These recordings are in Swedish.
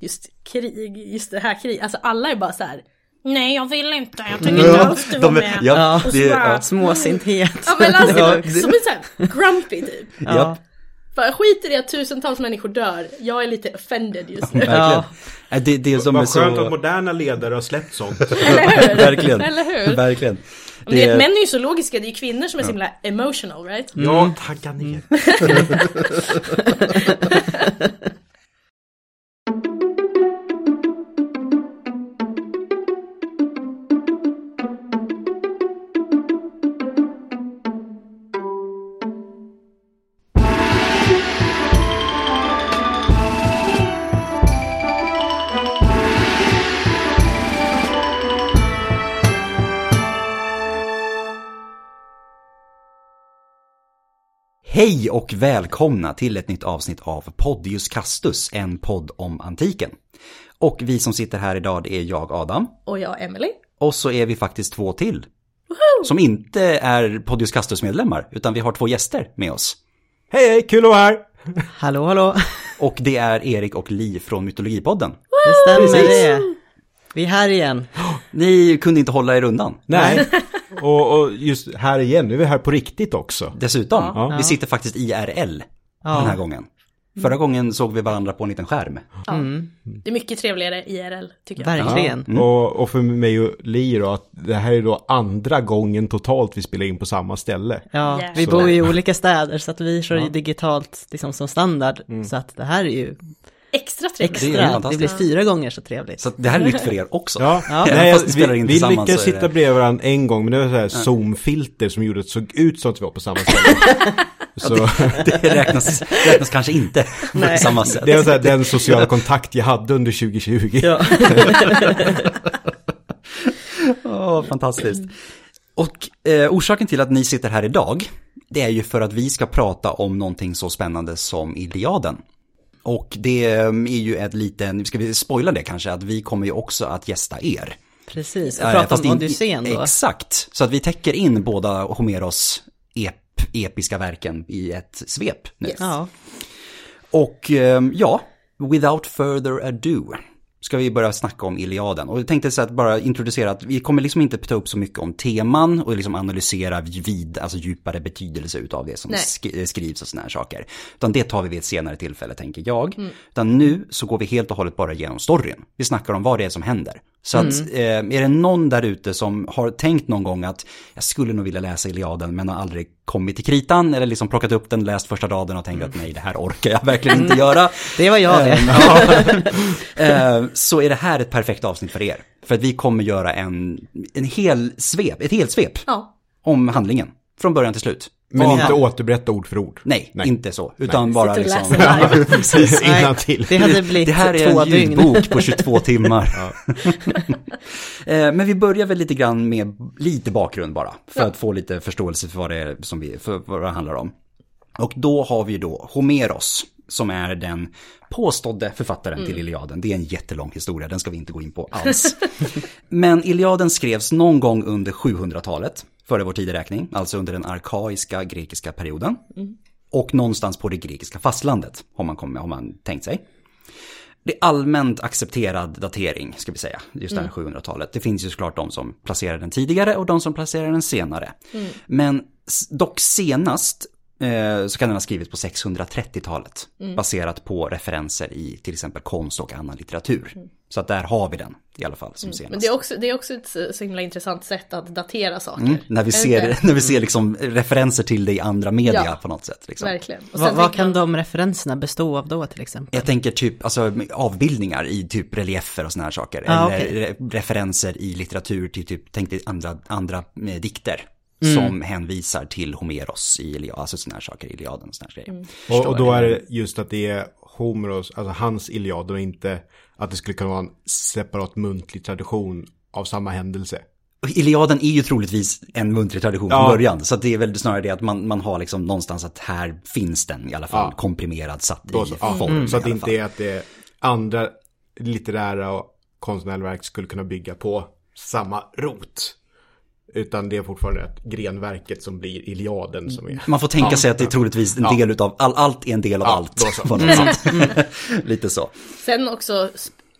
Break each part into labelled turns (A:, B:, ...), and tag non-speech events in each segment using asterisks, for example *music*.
A: just krig, just det här kriget. Alltså alla är bara så här. Nej jag vill inte, jag tycker inte alls du var med.
B: ja,
A: Och så
B: det-
A: bara,
B: ja.
C: Småsinthet.
A: Ja men alltså,
B: Ja,
A: som är såhär grumpy typ.
B: Ja,
A: Bara skit i det att tusentals människor dör, jag är lite offended just nu.
B: verkligen. Nej, Det, det som är
D: Vad skönt att
B: så...
D: moderna ledare har släppt sånt. *laughs*
A: Eller hur?
B: Verkligen.
A: Eller hur?
B: Verkligen.
A: Men det, män är ju så logiska, det är ju kvinnor som är så himla emotional right?
D: Ja, tagga ner. *laughs* *laughs*
B: Hej och välkomna till ett nytt avsnitt av Podius Castus, en podd om antiken. Och vi som sitter här idag det är jag Adam,
A: Och jag Emily.
B: och så är vi faktiskt två till. Som inte är Podius Castus-medlemmar, utan vi har två gäster med oss.
D: Hej, hej, kul att vara här.
E: Hallå, hallå.
B: Och det är Erik och Li från Mytologipodden.
E: Det stämmer
B: Precis.
E: det. Vi är här igen.
B: Ni kunde inte hålla er undan.
D: Nej. *laughs* och, och just här igen, nu är vi här på riktigt också.
B: Dessutom,
D: Ja.
B: vi sitter faktiskt IRL
E: Ja.
B: den här gången. Förra gången såg vi varandra på en liten skärm.
A: Ja. Det är mycket trevligare IRL tycker jag.
E: Verkligen.
D: Och, och för mig och Li då, att det här är då andra gången totalt vi spelar in på samma ställe.
E: Ja,
A: Yeah.
E: vi bor i olika städer så att vi kör ju digitalt liksom som standard. Så att det här är ju
A: Extra trevligt.
B: Det
E: extra, det,
B: fantastiskt.
E: blir fyra gånger så trevligt.
B: Så det här är nytt för er också.
D: Ja,
E: Ja.
D: Nej,
B: fast vi spelar in
D: vi
B: tillsammans
D: lyckades sitta
B: det-
D: bredvid varandra en gång, men det var så här zoom-filter som gjorde att det såg ut som att vi var på samma ställe. *laughs* så
B: Det räknas, räknas kanske inte på
E: Nej.
B: samma sätt.
D: det var så här, den sociala kontakt jag hade under 2020.
E: Ja. *laughs*
B: Åh, fantastiskt. Och eh, orsaken till att ni sitter här idag, det är ju för att vi ska prata om någonting så spännande som Iliaden. Och det eh, är ju ett liten, ska vi spoila det kanske, att vi kommer ju också att gästa er.
E: Precis, och
B: Eh,
E: prata
B: fast
E: om Odysseen då.
B: Exakt, så att vi täcker in båda Homeros ep, episka verken i ett svep nu.
A: Yes.
E: Ja,
B: Och eh, ja, without further ado ska vi börja snacka om Iliaden. Och jag tänkte så att bara introducera att vi kommer liksom inte ta upp så mycket om teman och liksom analysera vid, alltså djupare betydelse utav det som sk- skrivs och såna här saker. Utan det tar vi vid ett senare tillfälle tänker jag. Utan nu så går vi helt och hållet bara igenom storyn. Vi snackar om vad det är som händer. Så att eh, är det någon där ute som har tänkt någon gång att jag skulle nog vilja läsa Iliaden men har aldrig kommit till kritan eller liksom plockat upp den, läst första raden och tänkt att nej det här orkar jag verkligen inte göra. *laughs*
E: det var jag det. *laughs*
B: Eh, så är det här ett perfekt avsnitt för er. För att vi kommer göra en, en hel svep, ett helt svep
A: Ja.
B: om handlingen. Från början till slut.
D: Men
B: Vad-
D: inte återberätta ord för ord.
B: Nej,
D: Nej.
B: inte så. Utan bara
A: Sitter och
B: liksom... *laughs*
D: Precis, *laughs*
E: Nej,
D: innantill.
E: det hade blivit
B: Det här är
E: två
B: en
E: dygn.
B: ljudbok på *laughs* 22 timmar. Eh, Men vi börjar väl lite grann med lite bakgrund bara. För
A: Ja.
B: att få lite förståelse för vad det är som vi, för vad det handlar om. Och då har vi då Homeros. Som är den påstådde författaren till Iliaden. Det är en jättelång historia, den ska vi inte gå in på alls. Men Iliaden skrevs någon gång under 700-talet. Före vår tideräkning, alltså under den arkaiska grekiska perioden. Och någonstans på det grekiska fastlandet har man, kommit, har man tänkt sig. Det är allmänt accepterad datering, ska vi säga, just det här 700-talet. Det finns ju såklart de som placerar den tidigare och de som placerar den senare. Men s- dock senast så kan den ha skrivits på 630-talet. Baserat på referenser i till exempel konst och annan litteratur. Så att där har vi den i alla fall som senast.
A: Men det är, också, det är också ett så himla intressant sätt att datera saker.
B: Mm, när vi
A: det
B: ser, *laughs* när vi ser liksom referenser till det i andra media
A: Ja.
B: på något sätt. Liksom.
A: Verkligen. Och
E: Vad, kan
A: man-
E: de referenserna bestå av då till exempel?
B: Jag tänker typ alltså, avbildningar i typ reliefer och såna här saker.
E: Ja,
B: Eller re- referenser i litteratur till typ, tänk dig andra, andra eh, dikter.
E: Mm.
B: Som hänvisar till Homeros i Iliaden, alltså såna här saker i Iliaden och såna här grejer.
A: Mm.
D: Och, och då är det just att det är Homeros, alltså hans Iliad och inte att det skulle kunna vara en separat muntlig tradition av samma händelse.
B: Iliaden är ju troligtvis en muntlig tradition
D: Ja.
B: från början. Så att det är väl snarare det att man, man har liksom någonstans att här finns den i alla fall
D: Ja.
B: komprimerad, satt i
D: så, ja,
B: form.
D: så att det inte är att det är andra litterära och konstnärliga verk skulle kunna bygga på samma rot. Utan det är fortfarande att grenverket som blir Iliaden som är.
B: Man får tänka sig att det är troligtvis en del utav, all, allt är en del av
D: Ja,
B: allt.
D: så.
B: Något sätt. *laughs* Lite så.
A: Sen också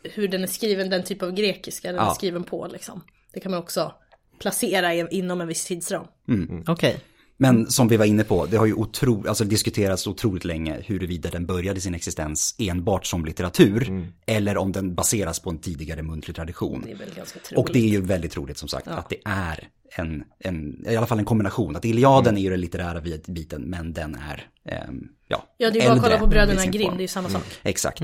A: hur den är skriven, den typ av grekiska den
B: Ja.
A: är skriven på liksom. Det kan man också placera inom en viss tidsram.
E: Okej.
B: Men som vi var inne på, det har ju otro, alltså diskuterats otroligt länge huruvida den började sin existens enbart som litteratur eller om den baseras på en tidigare muntlig tradition.
A: Det är väl ganska troligt.
B: Och det är ju väldigt troligt som sagt att det är en, en, i alla fall en kombination. Att Iliaden är ju den litterära bit- biten men den är, ehm, ja,
A: Ja, det är bara att kolla på bröderna Grimm, det är ju samma sak.
B: Exakt.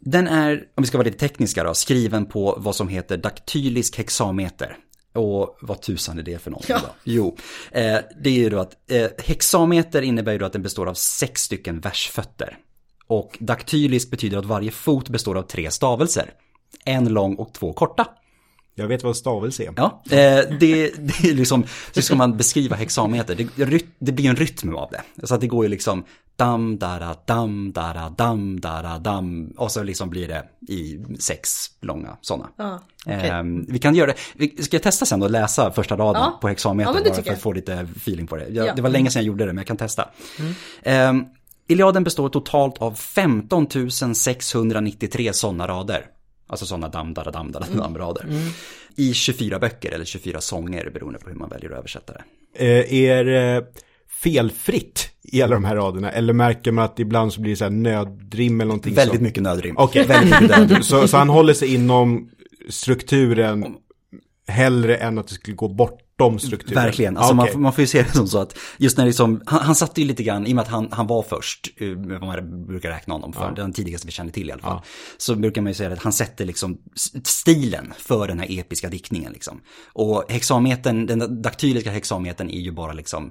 B: Den är, om vi ska vara lite tekniska då, skriven på vad som heter daktylisk hexameter. Och vad tusan är det för någonting
A: Ja.
B: då? Jo, eh, det är ju då att eh, hexameter innebär ju då att den består av sex stycken versfötter. Och daktylisk betyder att varje fot består av tre stavelser. En lång och två korta.
D: Jag vet vad stavelse är.
B: Ja, eh, det, det är liksom, så ska man beskriva hexameter, det, det blir en rytm av det. Så att det går ju liksom dam, dara, dam, dara, dam, dara, dam. Och så liksom blir det i sex långa sådana.
A: Ja.
B: Eh, vi kan göra det, vi ska jag testa sen och läsa första raden
A: Ja.
B: på hexameter
A: Ja,
B: bara för att få lite feeling på det. Jag,
A: Ja.
B: Det var länge sedan jag gjorde det men jag kan testa. Eh, Iliaden består totalt av 15 693 sådana rader. Alltså sådana dam, dara, dam, dara, dam rader. I 24 böcker eller 24 sånger beroende på hur man väljer att översätta det.
D: Eh, är det felfritt i alla de här raderna? Eller märker man att ibland så blir det så här nödrim eller någonting
B: Väldigt
D: så?
B: mycket nödrim.
D: Okej. *laughs*
B: Väldigt mycket nödrim.
D: Så, så han håller sig inom strukturen hellre än att det skulle gå bortom strukturen?
B: Verkligen, alltså
D: Ah,
B: man, man får ju se det som så att just när liksom, han, han satte ju lite grann, i och med att han, han var först, eh, vad man brukar räkna honom för, den tidigaste vi känner till i alla fall, så brukar man ju säga att han sätter liksom stilen för den här episka diktningen liksom. Och hexametern, den daktyliska hexametern är ju bara liksom,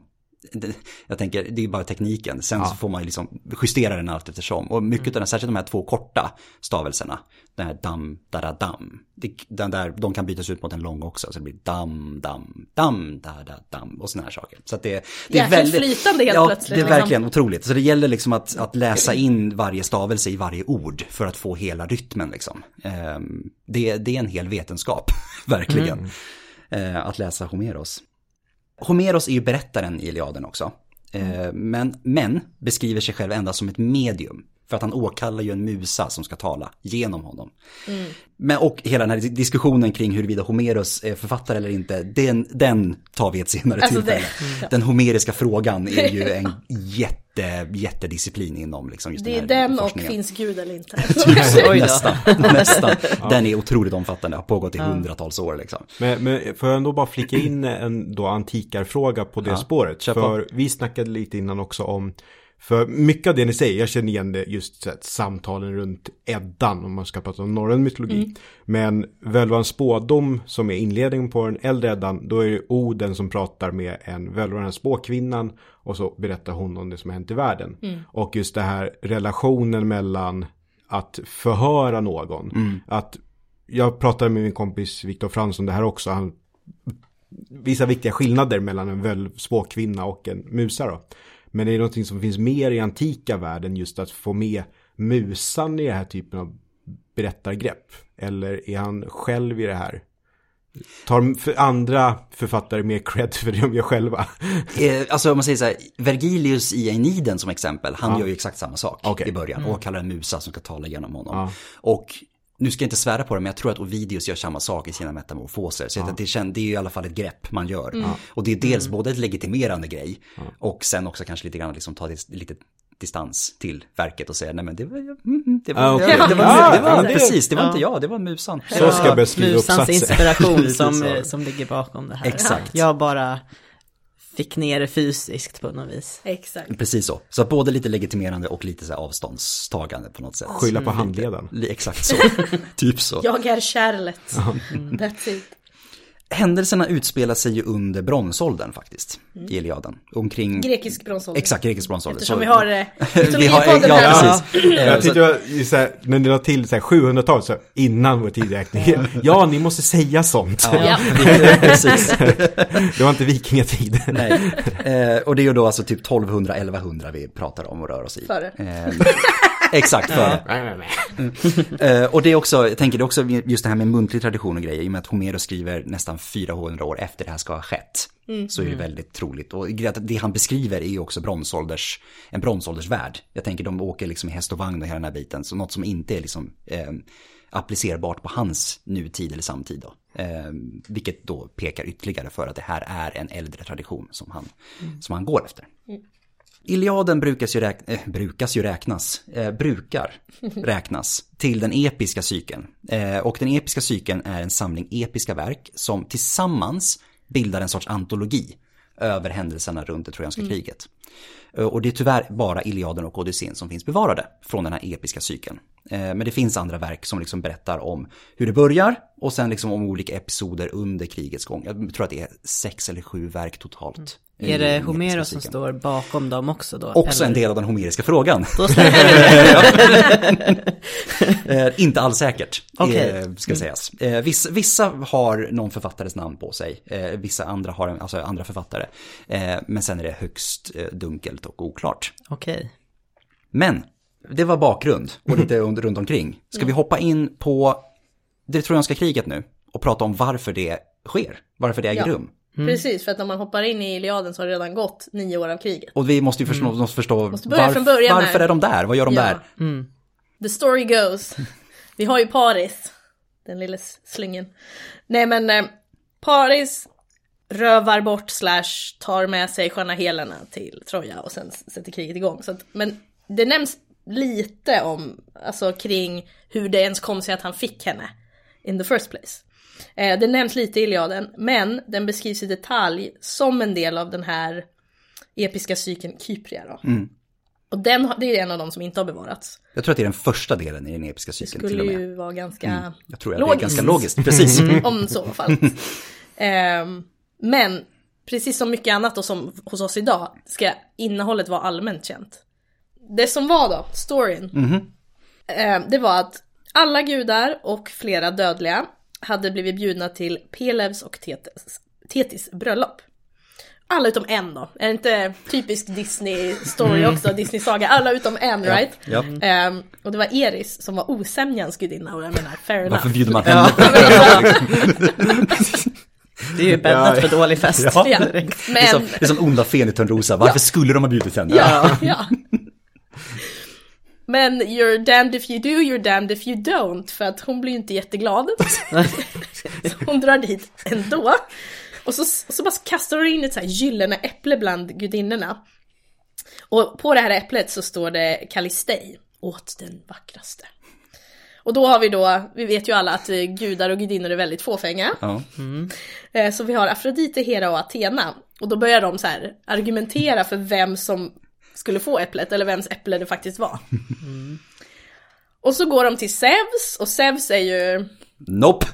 B: jag tänker, det är bara tekniken. Sen så får man ju liksom justera den allt eftersom. Och mycket av den, särskilt de här två korta stavelserna, den här dam, dara, dam. Den där, de kan bytas ut mot en lång också, så det blir dam, dam, dam, da, da, dam och såna här saker. Så att det, det är
A: Jäkligt
B: väldigt...
A: flytande helt
B: ja,
A: plötsligt,
B: det är
A: liksom.
B: verkligen otroligt. Så det gäller liksom att, att läsa in varje stavelse i varje ord för att få hela rytmen liksom. Ehm, det, det är en hel vetenskap, *laughs* verkligen. Eh, att läsa Homeros. Homeros är ju berättaren i Iliaden också. Mm. men, men beskriver sig själv endast som ett medium. För att han åkallar ju en musa som ska tala genom honom. Men, och hela den här diskussionen kring huruvida Homeros är författare eller inte, den, den tar vi ett senare
A: Alltså
B: tillfälle.
A: det-
B: Den homeriska frågan är ju *laughs* en jätte, jättedisciplin inom liksom just
A: Det är
B: här
A: den och finns Gud eller inte. *laughs*
E: Då.
B: Nästan, nästan. *laughs* Den är otroligt omfattande, har pågått i hundratals år liksom.
D: Men, men får jag ändå bara flika in en då antikarfråga på det
B: Ja,
D: spåret? För vi snackade lite innan också om, för mycket av det ni säger, jag känner igen det just så här, samtalen runt Eddan, om man ska prata om norrön mytologi. Men Völvans spådom, som är inledningen på den äldre Eddan, då är det Oden som pratar med en Völvan, spåkvinnan, och så berättar hon om det som har hänt i världen. Och just det här relationen mellan att förhöra någon, att jag pratade med min kompis Viktor Fransson det här också. Han, vissa viktiga skillnader mellan en väl spåkvinna och en musa då. Men är det någonting som finns mer i antika världen just att få med musan i den här typen av berättargrepp? Eller är han själv i det här? Tar för andra författare mer cred för det de gör själva? *laughs*
B: Eh, alltså om man säger så här, Vergilius i Aeneiden som exempel, han gör ju exakt samma sak
D: Okej.
B: i början. Och kallar en musa som ska tala genom honom.
D: Ja.
B: Och nu ska jag inte svära på det, men jag tror att Ovidius gör samma sak i sina metamorfoser. Så att det, kän- det är ju i alla fall ett grepp man gör. Och det är dels både ett legitimerande grej, och sen också kanske lite grann liksom ta dis- lite distans till verket och säga nej men det var, mm, mm, det var,
D: Ah, okej.
B: det var, det var,
D: Ja,
B: det var
D: ja, det-
B: precis, det var
E: ja.
B: inte jag, det var musan.
D: Så ska jag börja skriva
E: Musans
D: uppsatser.
E: inspiration som, *laughs* som ligger bakom det här.
B: Exakt.
E: Jag bara fick ner det fysiskt på något vis.
A: Exakt.
B: Precis så. Så både lite legitimerande och lite så här avståndstagande på något sätt.
D: Skylla på handleden.
B: Exakt så. *laughs* typ så.
A: Jag är kärlet. That's it.
B: Händelserna utspelar sig ju under bronsåldern faktiskt. I Iliaden. Omkring...
A: Grekisk bronsålder.
B: Exakt, grekisk bronsålder.
A: Eftersom
B: Så-
A: vi har eh, *laughs*
B: vi har, ja,
A: här.
B: precis. Eh,
D: Jag tyckte det var så här, när det la till så här 700-talet, så innan vår tideräkning. Ja, ni måste säga sånt.
A: Ja. *laughs*
B: precis.
D: Det var inte vikingatid.
B: Nej. Eh, och det är ju då alltså typ 1200-1100 vi pratar om och rör oss i.
A: Före. *laughs*
B: Exakt, före. Eh, och det är också, jag tänker det är också just det här med muntlig tradition och grejer, i och med att Homeros skriver nästan 400 år efter det här ska ha skett. Så är det väldigt troligt. Och det han beskriver är ju också bronsålders, en bronsåldersvärld. Jag tänker de åker liksom i häst och vagn och hela den här biten, så något som inte är liksom eh, applicerbart på hans nutid eller samtid då. Eh, vilket då pekar ytterligare för att det här är en äldre tradition som han, som han går efter. Iliaden brukas ju, räk äh, brukas ju räknas, eh, brukar *laughs* räknas till den episka cykeln. Eh, och den episka cykeln är en samling episka verk som tillsammans bildar en sorts antologi över händelserna runt det trojanska kriget. Eh, Och det är tyvärr bara Iliaden och Odysseen som finns bevarade från den här episka cykeln. Eh, Men det finns andra verk som liksom berättar om hur det börjar och sen liksom om olika episoder under krigets gång. Jag tror att det är sex eller sju verk totalt.
E: Är det Homeros som står bakom dem också då?
B: Också
E: eller?
B: en del av den homeriska frågan. *laughs* *laughs* Eh, inte alls säkert, eh, ska sägas. Eh, vissa, vissa har någon författares namn på sig, vissa andra har en, alltså andra författare. Men sen är det högst dunkelt och oklart.
E: Okej.
B: Men det var bakgrund och lite *laughs* runt omkring. Ska vi hoppa in på det trojanska kriget nu och prata om varför det sker, varför det äger
A: Ja.
B: rum.
A: Precis, för att när man hoppar in i Iliaden så har det redan gått nio år av kriget.
B: Och vi måste ju förstå, måste förstå
A: Måste börja från början här.
B: varför är de där, vad gör de
A: Ja.
B: där?
A: The story goes. Vi har ju Paris. Den lilla s- slingen. Nej men eh, Paris rövar bort slash tar med sig sköna Helena till Troja och sen sätter kriget igång. Så att, men det nämns lite om, alltså kring hur det ens kom sig att han fick henne in the first place. Eh, det nämns lite i Iliaden, men den beskrivs i detalj som en del av den här episka cykeln Kypria då. Och den, det är en av de som inte har bevarats.
B: Jag tror att det är den första delen i den episka
A: Det
B: cykeln till
A: skulle
B: och med.
A: ju vara ganska
B: Jag tror att
A: logiskt.
B: det är ganska logiskt, precis. *laughs*
A: om så fall. *laughs* Ehm, men precis som mycket annat och som hos oss idag ska innehållet vara allmänt känt. Det som var då, storyn, ehm, det var att alla gudar och flera dödliga hade blivit bjudna till Pelevs och Tetis, Tetis bröllop. Alla utom en då. Är det inte typisk Disney-story också? Disney-saga. Alla utom en, right?
B: Ja.
A: Ehm, och det var Eris som var osämjans gudinna och jag menar, fair enough.
B: Varför bjuder man henne? *laughs*
E: Det är ju bäddat
D: Ja.
E: för dålig fest.
B: Ja.
A: Ja,
B: Det är som,
A: men...
B: det är som onda fen i Törnrosa, varför skulle de ha bjudit henne?
A: Ja, *laughs* ja. Men you're damned if you do, you're damned if you don't. För att hon blir ju inte jätteglad. Så *laughs* hon drar dit ändå. Och så, och så bara kastar hon in ett så här gyllene äpple bland gudinnorna. Och på det här äpplet så står det Kalistej, åt den vackraste. Och då har vi då, vi vet ju alla att eh, gudar och gudinnor är väldigt fåfänga.
B: Ja.
A: Eh, Så vi har Afrodite, Hera och Athena. Och då börjar de så här argumentera för vem som skulle få äpplet, eller vems äpple det faktiskt var. Och så går de till Zeus, och Zeus är ju,
B: Nope.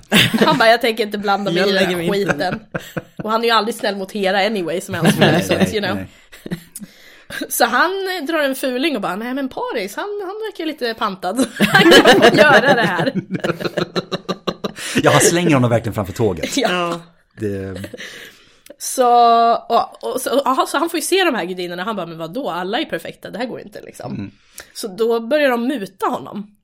A: han bara jag tänker inte blanda mig
E: Jag
A: i den här skiten. Och han är ju aldrig snäll mot Hera anyway som är hans fru, you know.
B: nej.
A: Så han drar en fuling och bara, nej men Paris, han, han verkar ju lite pantad. *laughs* Han kan få göra det här. *laughs*
B: Ja, han slänger honom verkligen framför tåget.
A: Ja.
B: Det,
A: Så, och, och, så, aha, så han får ju se de här gudinnorna, han bara, men vadå, alla är perfekta, det här går inte liksom. Så då börjar de muta honom.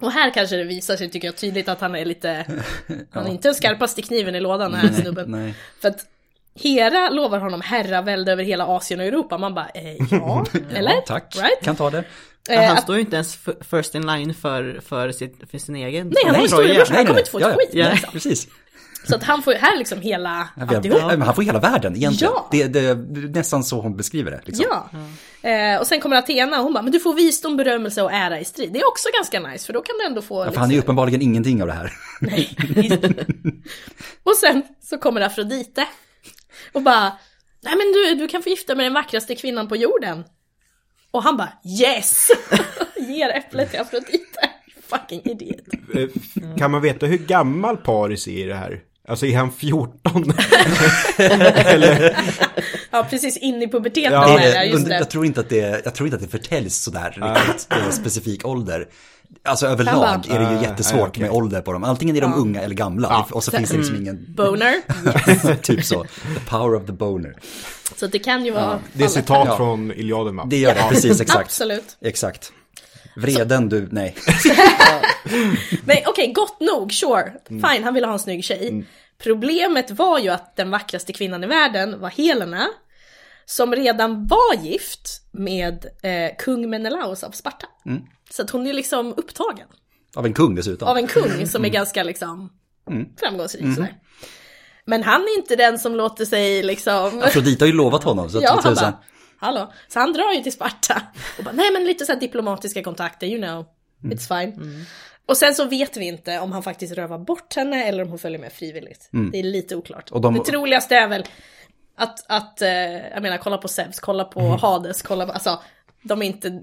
A: Och här kanske det visar sig, tycker jag, tydligt att han är lite, *laughs* han är inte den skarpaste kniven i lådan den här snubben.
B: nej.
A: För att Hera lovar honom herravälde över hela Asien och Europa, man bara, eh, ja, *laughs* eller?
B: Ja, tack.
A: Right?
B: Kan ta det.
E: Ja,
A: Eh,
E: han
A: att-
E: står ju inte ens first in line för, för, sitt, för sin egen
A: Nej, han har ju
E: Troja.
A: storebrorsan, han kommer inte få ett
B: Ja, ja.
A: skit.
B: Nej,
A: liksom.
B: precis.
A: Så att han får ju, här är liksom hela alltihop.
B: Han får hela världen egentligen.
A: Ja.
B: Det, det, är nästan så hon beskriver det. Liksom.
A: Ja. Eh, och sen kommer Athena och hon bara, men du får visdom, berömmelse och ära i strid. Det är också ganska nice, för då kan du ändå få...
B: Ja, för han är ju uppenbarligen ingenting av det här.
A: Nej. *laughs* och sen så kommer Afrodite. Och bara, nej men du, du kan få gifta med den vackraste kvinnan på jorden. Och han bara, yes! *laughs* Ger äpplet till Afrodite. Fucking idiot.
D: Eh, Kan man veta hur gammal Paris är i det här? Alltså är han 14? *laughs*
A: Ja, precis in i puberteten.
D: Ja.
B: Det
A: just det.
B: jag, tror inte att det, jag tror inte att det förtäljs sådär riktigt, en specifik ålder. Alltså överlag är det ju jättesvårt med ålder på dem. Antingen är de unga eller gamla. Och så finns det liksom ingen,
A: Boner. *laughs*
B: typ så. The power of the boner.
A: Så det kan ju vara...
D: Det är citat från Iliaden va?
B: Det gör det, precis exakt.
A: Absolut.
B: Exakt. Vreden du, nej. *laughs*
A: Men okej, gott nog, sure. Fine, han ville ha en snygg tjej. Problemet var ju att den vackraste kvinnan i världen var Helena. Som redan var gift med eh, kung Menelaus av Sparta. Så att hon är liksom upptagen
B: Av en kung dessutom.
A: av en kung som är ganska liksom framgångsrik sådär. Men han är inte den som låter sig liksom...
B: Afrodite har ju lovat honom, så *laughs*
A: Ja, han bara, hallå. Så han drar ju till Sparta. Och bara, nej men lite så här diplomatiska kontakter, you know. It's fine. Och sen så vet vi inte om han faktiskt rövar bort henne eller om hon följer med frivilligt. Det är lite oklart.
B: Och de-
A: Det troligaste är väl att, att eh, jag menar kolla på Zeus, kolla på Hades, kolla på, alltså de är inte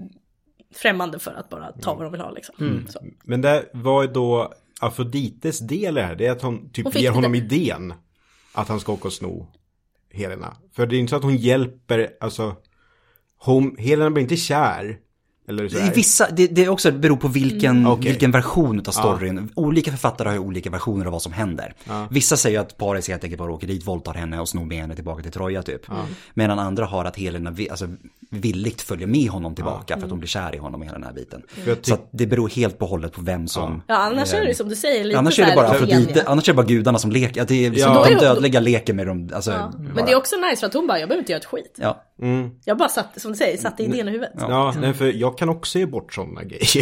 A: främmande för att bara ta vad de vill ha liksom. Så.
D: Men det var ju då Afrodites del det här. Det är att hon typ
A: Hon
D: ger
A: det.
D: honom idén att han ska åka och sno Helena. För det är inte så att hon hjälper, alltså hon, Helena blir inte kär. Eller så
B: I vissa, det, det är också beror på vilken,
D: Okej.
B: vilken version av storyn. Olika författare har ju olika versioner av vad som händer. Vissa säger att Paris helt enkelt bara åker dit, våldtar henne och snor med henne tillbaka till Troja typ. Medan andra har att Helena alltså, villigt följer med honom tillbaka för att hon blir kär i honom och hela den här biten. Så att det beror helt på hållet på vem som...
A: Ja annars är det ju som du säger lite
B: Annars är det bara. Afrodite, annars är det bara gudarna som leker. Att det är liksom,
D: Ja.
B: De dödliga leker med dem. Alltså,
A: Ja.
B: bara-
A: Men det är också nice för att hon bara, jag behöver inte göra ett skit.
B: Ja.
A: Jag bara satte, som du säger, satte idén i huvudet.
D: Ja, nej, för jag kan också ge bort sådana grejer. *laughs*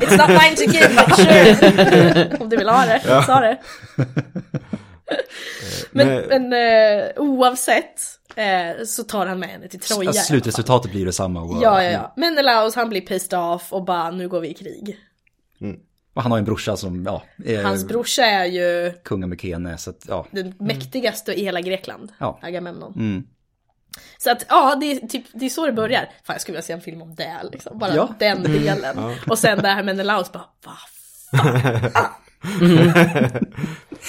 A: It's not mine to give, but sure. *laughs* Om du vill ha det, sa det. *laughs* Men,
D: Men-
A: men eh, oavsett eh, så tar han med henne till Troja.
B: Alltså, slutresultatet blir detsamma. Och,
A: Ja, ja, ja. Menelaus han blir pissed off och bara nu går vi i krig.
B: och han har en brorsa som, ja, är
A: Hans brorsa är ju
B: kungen Mykene. Så att, ja.
A: den mäktigaste i hela Grekland.
B: Ja.
A: Agamemnon.
B: Mm.
A: Så att ja, det är, typ, det är så det börjar. Fan jag skulle vilja se en film om det liksom. Bara
B: Ja.
A: den delen. Och sen det här med Menelaus bara, va? *laughs*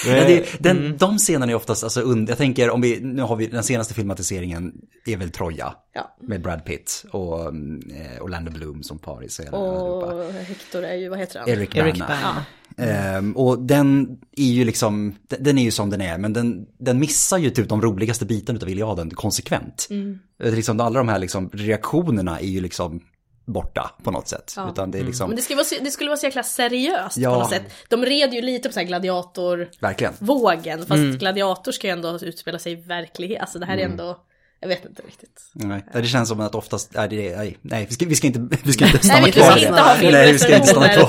B: Ja, det, den, De scenerna är oftast, alltså, und, jag tänker om vi, nu har vi den senaste filmatiseringen är väl Troja.
A: Ja.
B: Med Brad Pitt och mm, eh, Orlando Bloom som Paris och.
A: Och Hector är ju, vad heter han?
B: Eric
E: Eric
B: Bana.
E: Bana.
B: Ehm, och den är ju liksom, den- är ju som den är, men den, den missar ju typ de roligaste bitarna av Iliaden konsekvent.
A: Mm.
B: Eh, Liksom, alla de här liksom, reaktionerna är ju liksom borta på något sätt.
A: Ja.
B: Utan det är liksom,
A: Men det skulle, vara, det skulle vara så jäkla seriöst
B: Ja.
A: på något sätt. De red ju lite på så här gladiatorvågen, fast gladiator ska ju ändå utspela sig i verklighet. Alltså det här är ändå, jag vet inte riktigt.
B: Nej, det känns som att oftast, nej, det nej, nej vi, ska, vi ska inte, vi ska inte stanna
A: Nej,
B: kvar i det. Nej, vi ska inte stanna kvar.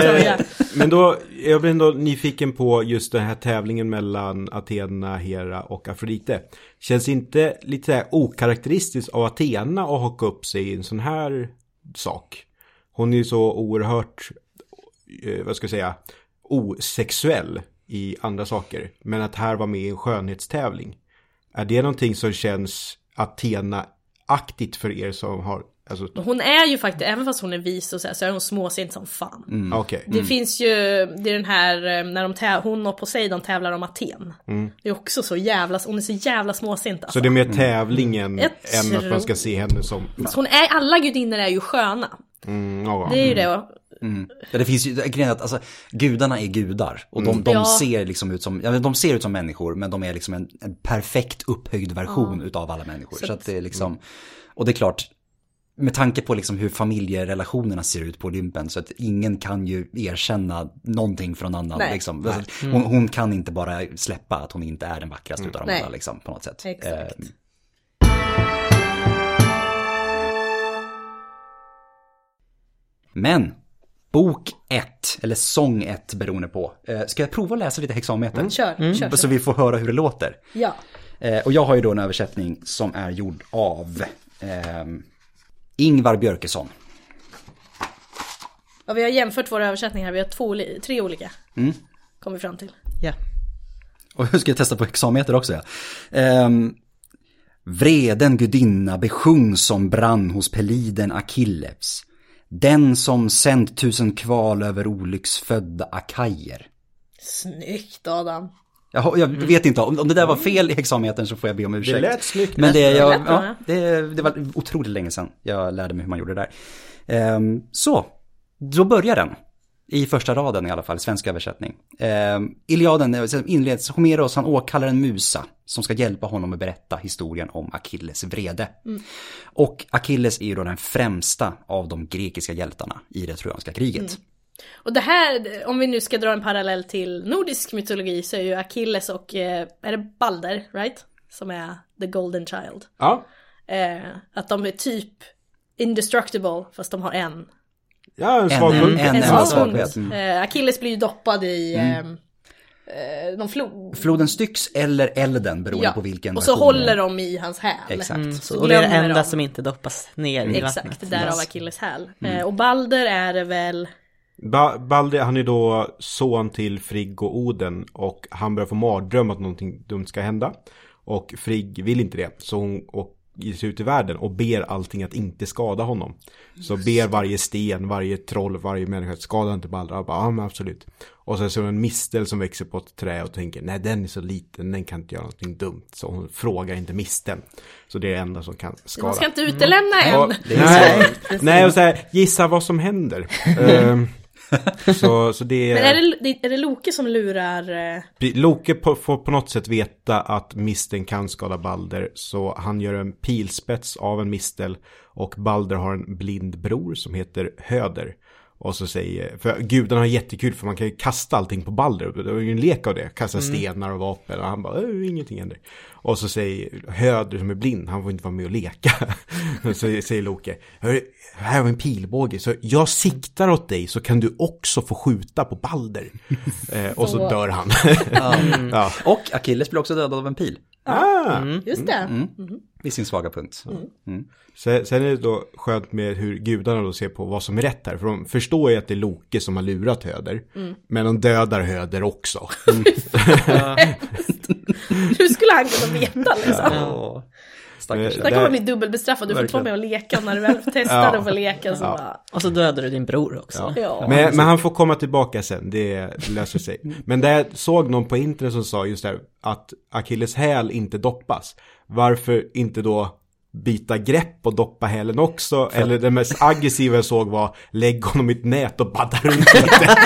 A: Troja.
D: Men då, jag blir ändå nyfiken på just den här tävlingen mellan Athena, Hera och Afrodite. Känns inte lite så här okaraktäristiskt av Athena att haka upp sig i en sån här sak? Hon är ju så oerhört, eh, vad ska jag säga, osexuell i andra saker. Men att här vara med i en skönhetstävling. Är det någonting som känns Athena-aktigt för er som har, alltså,
A: Hon är ju faktiskt, även fast hon är vis och så, här, så är hon småsint som fan.
B: Mm.
D: okej.
A: Det finns ju, det är den här, eh, när de täv- hon och Poseidon tävlar om Aten. Det är också så jävla, hon är så jävla småsint alltså.
D: Så det är mer tävlingen
A: Jag
D: än att man ska
A: tror-
D: se henne som...
A: Fast hon är, alla gudinnor är ju sköna.
D: Mm, ja.
A: Det är ju det.
B: Ja, det finns ju, grejen är att alltså, gudarna är gudar. Och de, de
A: Ja.
B: ser liksom ut som, ja, de ser ut som människor, men de är liksom en, en perfekt upphöjd version utav alla människor. Så,
A: Så
B: att det är liksom, och det är klart, med tanke på liksom hur familjerelationerna ser ut på Olympen, så att ingen kan ju erkänna någonting från annan.
A: Nej.
B: Liksom. Alltså, Hon, hon kan inte bara släppa att hon inte är den vackraste utav dem
A: Nej.
B: alla, liksom, på något sätt.
A: Exakt.
B: Eh, Men, bok 1, eller sång 1 beroende på. Eh, ska jag prova att läsa lite hexameter?
A: Kör, kör.
B: Så vi får höra hur det låter.
A: Ja.
B: Eh, och jag har ju då en översättning som är gjord av eh, Ingvar Björkesson.
A: Och vi har jämfört våra översättningar, vi har två, tre olika.
B: Mm.
A: Kom vi fram till.
E: Ja.
B: Och nu ska jag testa på hexameter också. Ja. Ehm, Vreden gudinna besjung som brann hos peliden Akilles. Den som sänt tusen kval över olycksfödda akajer.
A: Snyggt Adam.
B: Jag, jag vet inte, om, om det där var fel i hexametern så får jag be om ursäkt.
D: Det lät snyggt.
B: Men det, jag, ja, det, det var otroligt länge sedan jag lärde mig hur man gjorde det där. Ehm, så, då börjar den. I första raden i alla fall, svensk översättning. Eh, Iliaden inleds, Homeros han åkallar en musa som ska hjälpa honom att berätta historien om Achilles vrede. Och Achilles är ju då den främsta av de grekiska hjältarna i det trojanska kriget.
A: Och det här, om vi nu ska dra en parallell till nordisk mytologi så är ju Achilles och, eh, är det Balder, right? Som är the golden child.
D: Ja,
A: Eh, att de är typ indestructible fast de har en.
D: Ja en
B: En-
D: svag
B: en-
D: punkt.
B: en-
A: En
B: enda
A: svag
B: svaghet.
A: punkt. Eh, Achilles blir ju doppad i eh, eh, någon flod.
B: Floden Styx eller elden beroende på vilken
A: och så håller de i hans häl.
B: Exakt.
E: Mm,
A: Så
E: och det är det enda
A: de.
E: som inte doppas ner i vattnet.
A: Exakt, därav. Achilles häl. Eh, och Balder är det väl,
D: Ba Balder, han är då son till Frigg och Oden och han börjar få mardröm att någonting dumt ska hända. Och Frigg vill inte det, så hon och ger sig ut i världen och ber allting att inte skada honom. Så ber varje sten, varje troll, varje människa att skada inte Balder. Och bara, ja men absolut. Och sen så är det en mistel som växer på ett trä och tänker, nej den är så liten, den kan inte göra någonting dumt. Så hon frågar inte misteln. Så det är det enda som kan skada.
A: man ska inte utelämna en.
D: Och, nej, nej, och så här, gissa vad som händer. *laughs* Ehm, *laughs* så, så det
A: Men är det, är det Loke som lurar? eh,
D: Loke på, får på något sätt veta att misten kan skada Balder. Så han gör en pilspets av en mistel. Och Balder har en blind bror som heter Höder. Och så säger, för gudarna har jättekul för man kan ju kasta allting på Balder. Det var ju en lek av det. Kasta stenar och vapen och han bara, "Äh, ingenting händer. Och så säger Höder som är blind, han får inte vara med och leka. *laughs* så säger Loke, "Hörru, här har vi en pilbåge, så jag siktar åt dig så kan du också få skjuta på Balder. *laughs* eh, och så dör han. *laughs* ja.
B: Och Achilles blir också dödad av en pil
D: Ah.
A: Just det.
B: vid sin svaga punkt.
D: Sen, sen är det då skönt med hur gudarna då ser på vad som är rätt här. För de förstår ju att det är Loke som har lurat Höder. Men de dödar Höder också. *laughs* *laughs*
A: Hur skulle han kunna veta liksom?
B: Åh, Stackars.
A: Där kommer bli dubbelbestraffad, du får inte vara med och leka när du väl *laughs* testar
D: Ja.
A: att få leka så bara,
E: Och så dödar du din bror också.
A: ja.
D: Men, men han får komma tillbaka sen, det löser sig. Men där såg någon på internet som sa just det här, att Achilles häl inte doppas. Varför inte då byta grepp och doppa hälen också? Eller det mest aggressiva jag såg var lägg honom i ett nät och badda runt lite.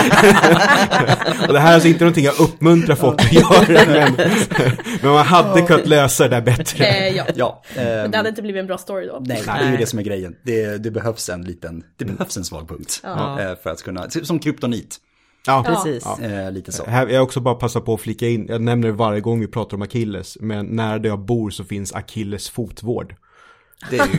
D: och det här är alltså inte någonting jag uppmuntrar folk att göra. Men, men man hade kunnat lösa det där bättre.
A: Eh, ja.
B: Ja,
A: Men
B: ehm,
A: det hade inte blivit en bra story då.
B: nej, det är ju det som är grejen. Det, det behövs en liten, det behövs en svag punkt.
A: Ja.
B: eh, För att kunna, som kryptonit.
D: Ja,
E: Precis.
D: Ja.
B: eh, Lite så.
D: Här, jag också bara passa på att flika in, jag nämner det varje gång vi pratar om Achilles, men nära där jag bor så finns Achilles fotvård.
B: Det är ju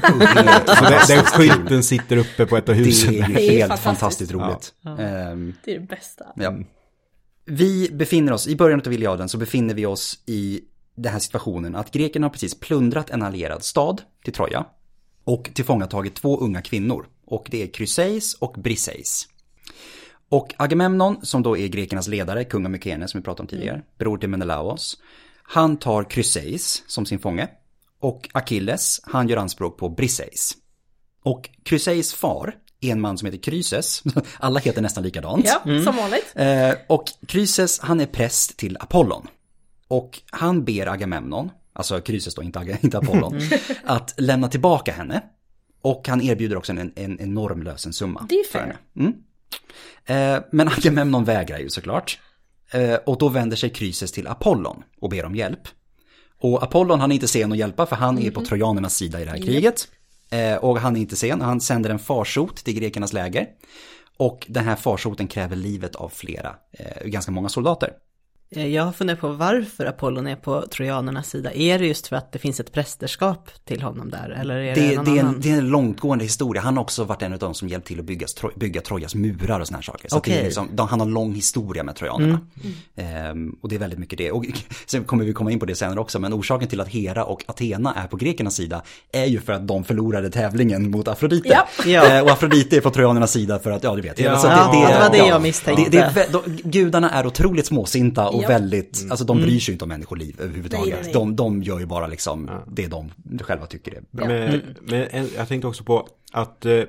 D: Så *laughs* den, skylten sitter uppe på ett av
B: Det
D: husen.
B: är ju
A: Det är
B: helt
A: fantastiskt.
B: fantastiskt roligt. Ehm,
A: Det är det bästa.
B: Ja. Vi befinner oss, i början av Iliaden så befinner vi oss i den här situationen att grekerna har precis plundrat en allierad stad till Troja och tillfångatagit två unga kvinnor. Och det är Chryseis och Briseis. Och Agamemnon, som då är grekernas ledare, kung av Mykene som vi pratade om tidigare, bror till Menelaos, han tar Chryseis som sin fånge. Och Achilles, han gör anspråk på Briseis. Och Chryseis far är en man som heter Chryses, *laughs* alla heter nästan likadant.
A: Ja, som vanligt.
B: Eh, och Chryses, han är präst till Apollon. Och han ber Agamemnon, alltså Chryses då, inte, *laughs* inte Apollon, *laughs* att lämna tillbaka henne. Och han erbjuder också en, en enorm lösensumma.
A: Det är
B: för
A: fair.
B: henne. Mm. Eh, men Agamemnon vägrar ju såklart. Eh, och då vänder sig Chryses till Apollon och ber om hjälp. Och Apollon han är inte sen att hjälpa för han är på trojanernas sida i det här kriget. Eh, och han är inte sen, han sänder en farsot till grekernas läger. Och den här farsoten kräver livet av flera, eh, ganska många soldater.
E: Eh, Jag har funderat på varför Apollon är på trojanernas sida. Är det just för att det finns ett prästerskap till honom där? Eller är det,
B: Det,
E: någon
B: det, är en, det är en långtgående historia. Han har också varit en av de som hjälpt till att bygga, bygga Trojas murar och här saker. Så det
E: Okej.
B: liksom, de, han har lång historia med trojanerna. Ehm, och det är väldigt mycket det. Och *laughs* sen kommer vi komma in på det senare också, men orsaken till att Hera och Athena är på grekernas sida är ju för att de förlorade tävlingen mot Afrodite.
A: Ja.
B: Eh, och Afrodite är på trojanernas sida för att, ja du vet.
D: Ja.
B: Så
E: Ja, det var det jag misstänkte.
B: Det, det gudarna är otroligt småsinta och
A: Ja.
B: väldigt, alltså de bryr sig ju inte om människoliv överhuvudtaget.
A: Nej, nej, nej.
B: De, de gör ju bara liksom det de själva tycker är bra.
D: Men, men en, jag tänkte också på att eh,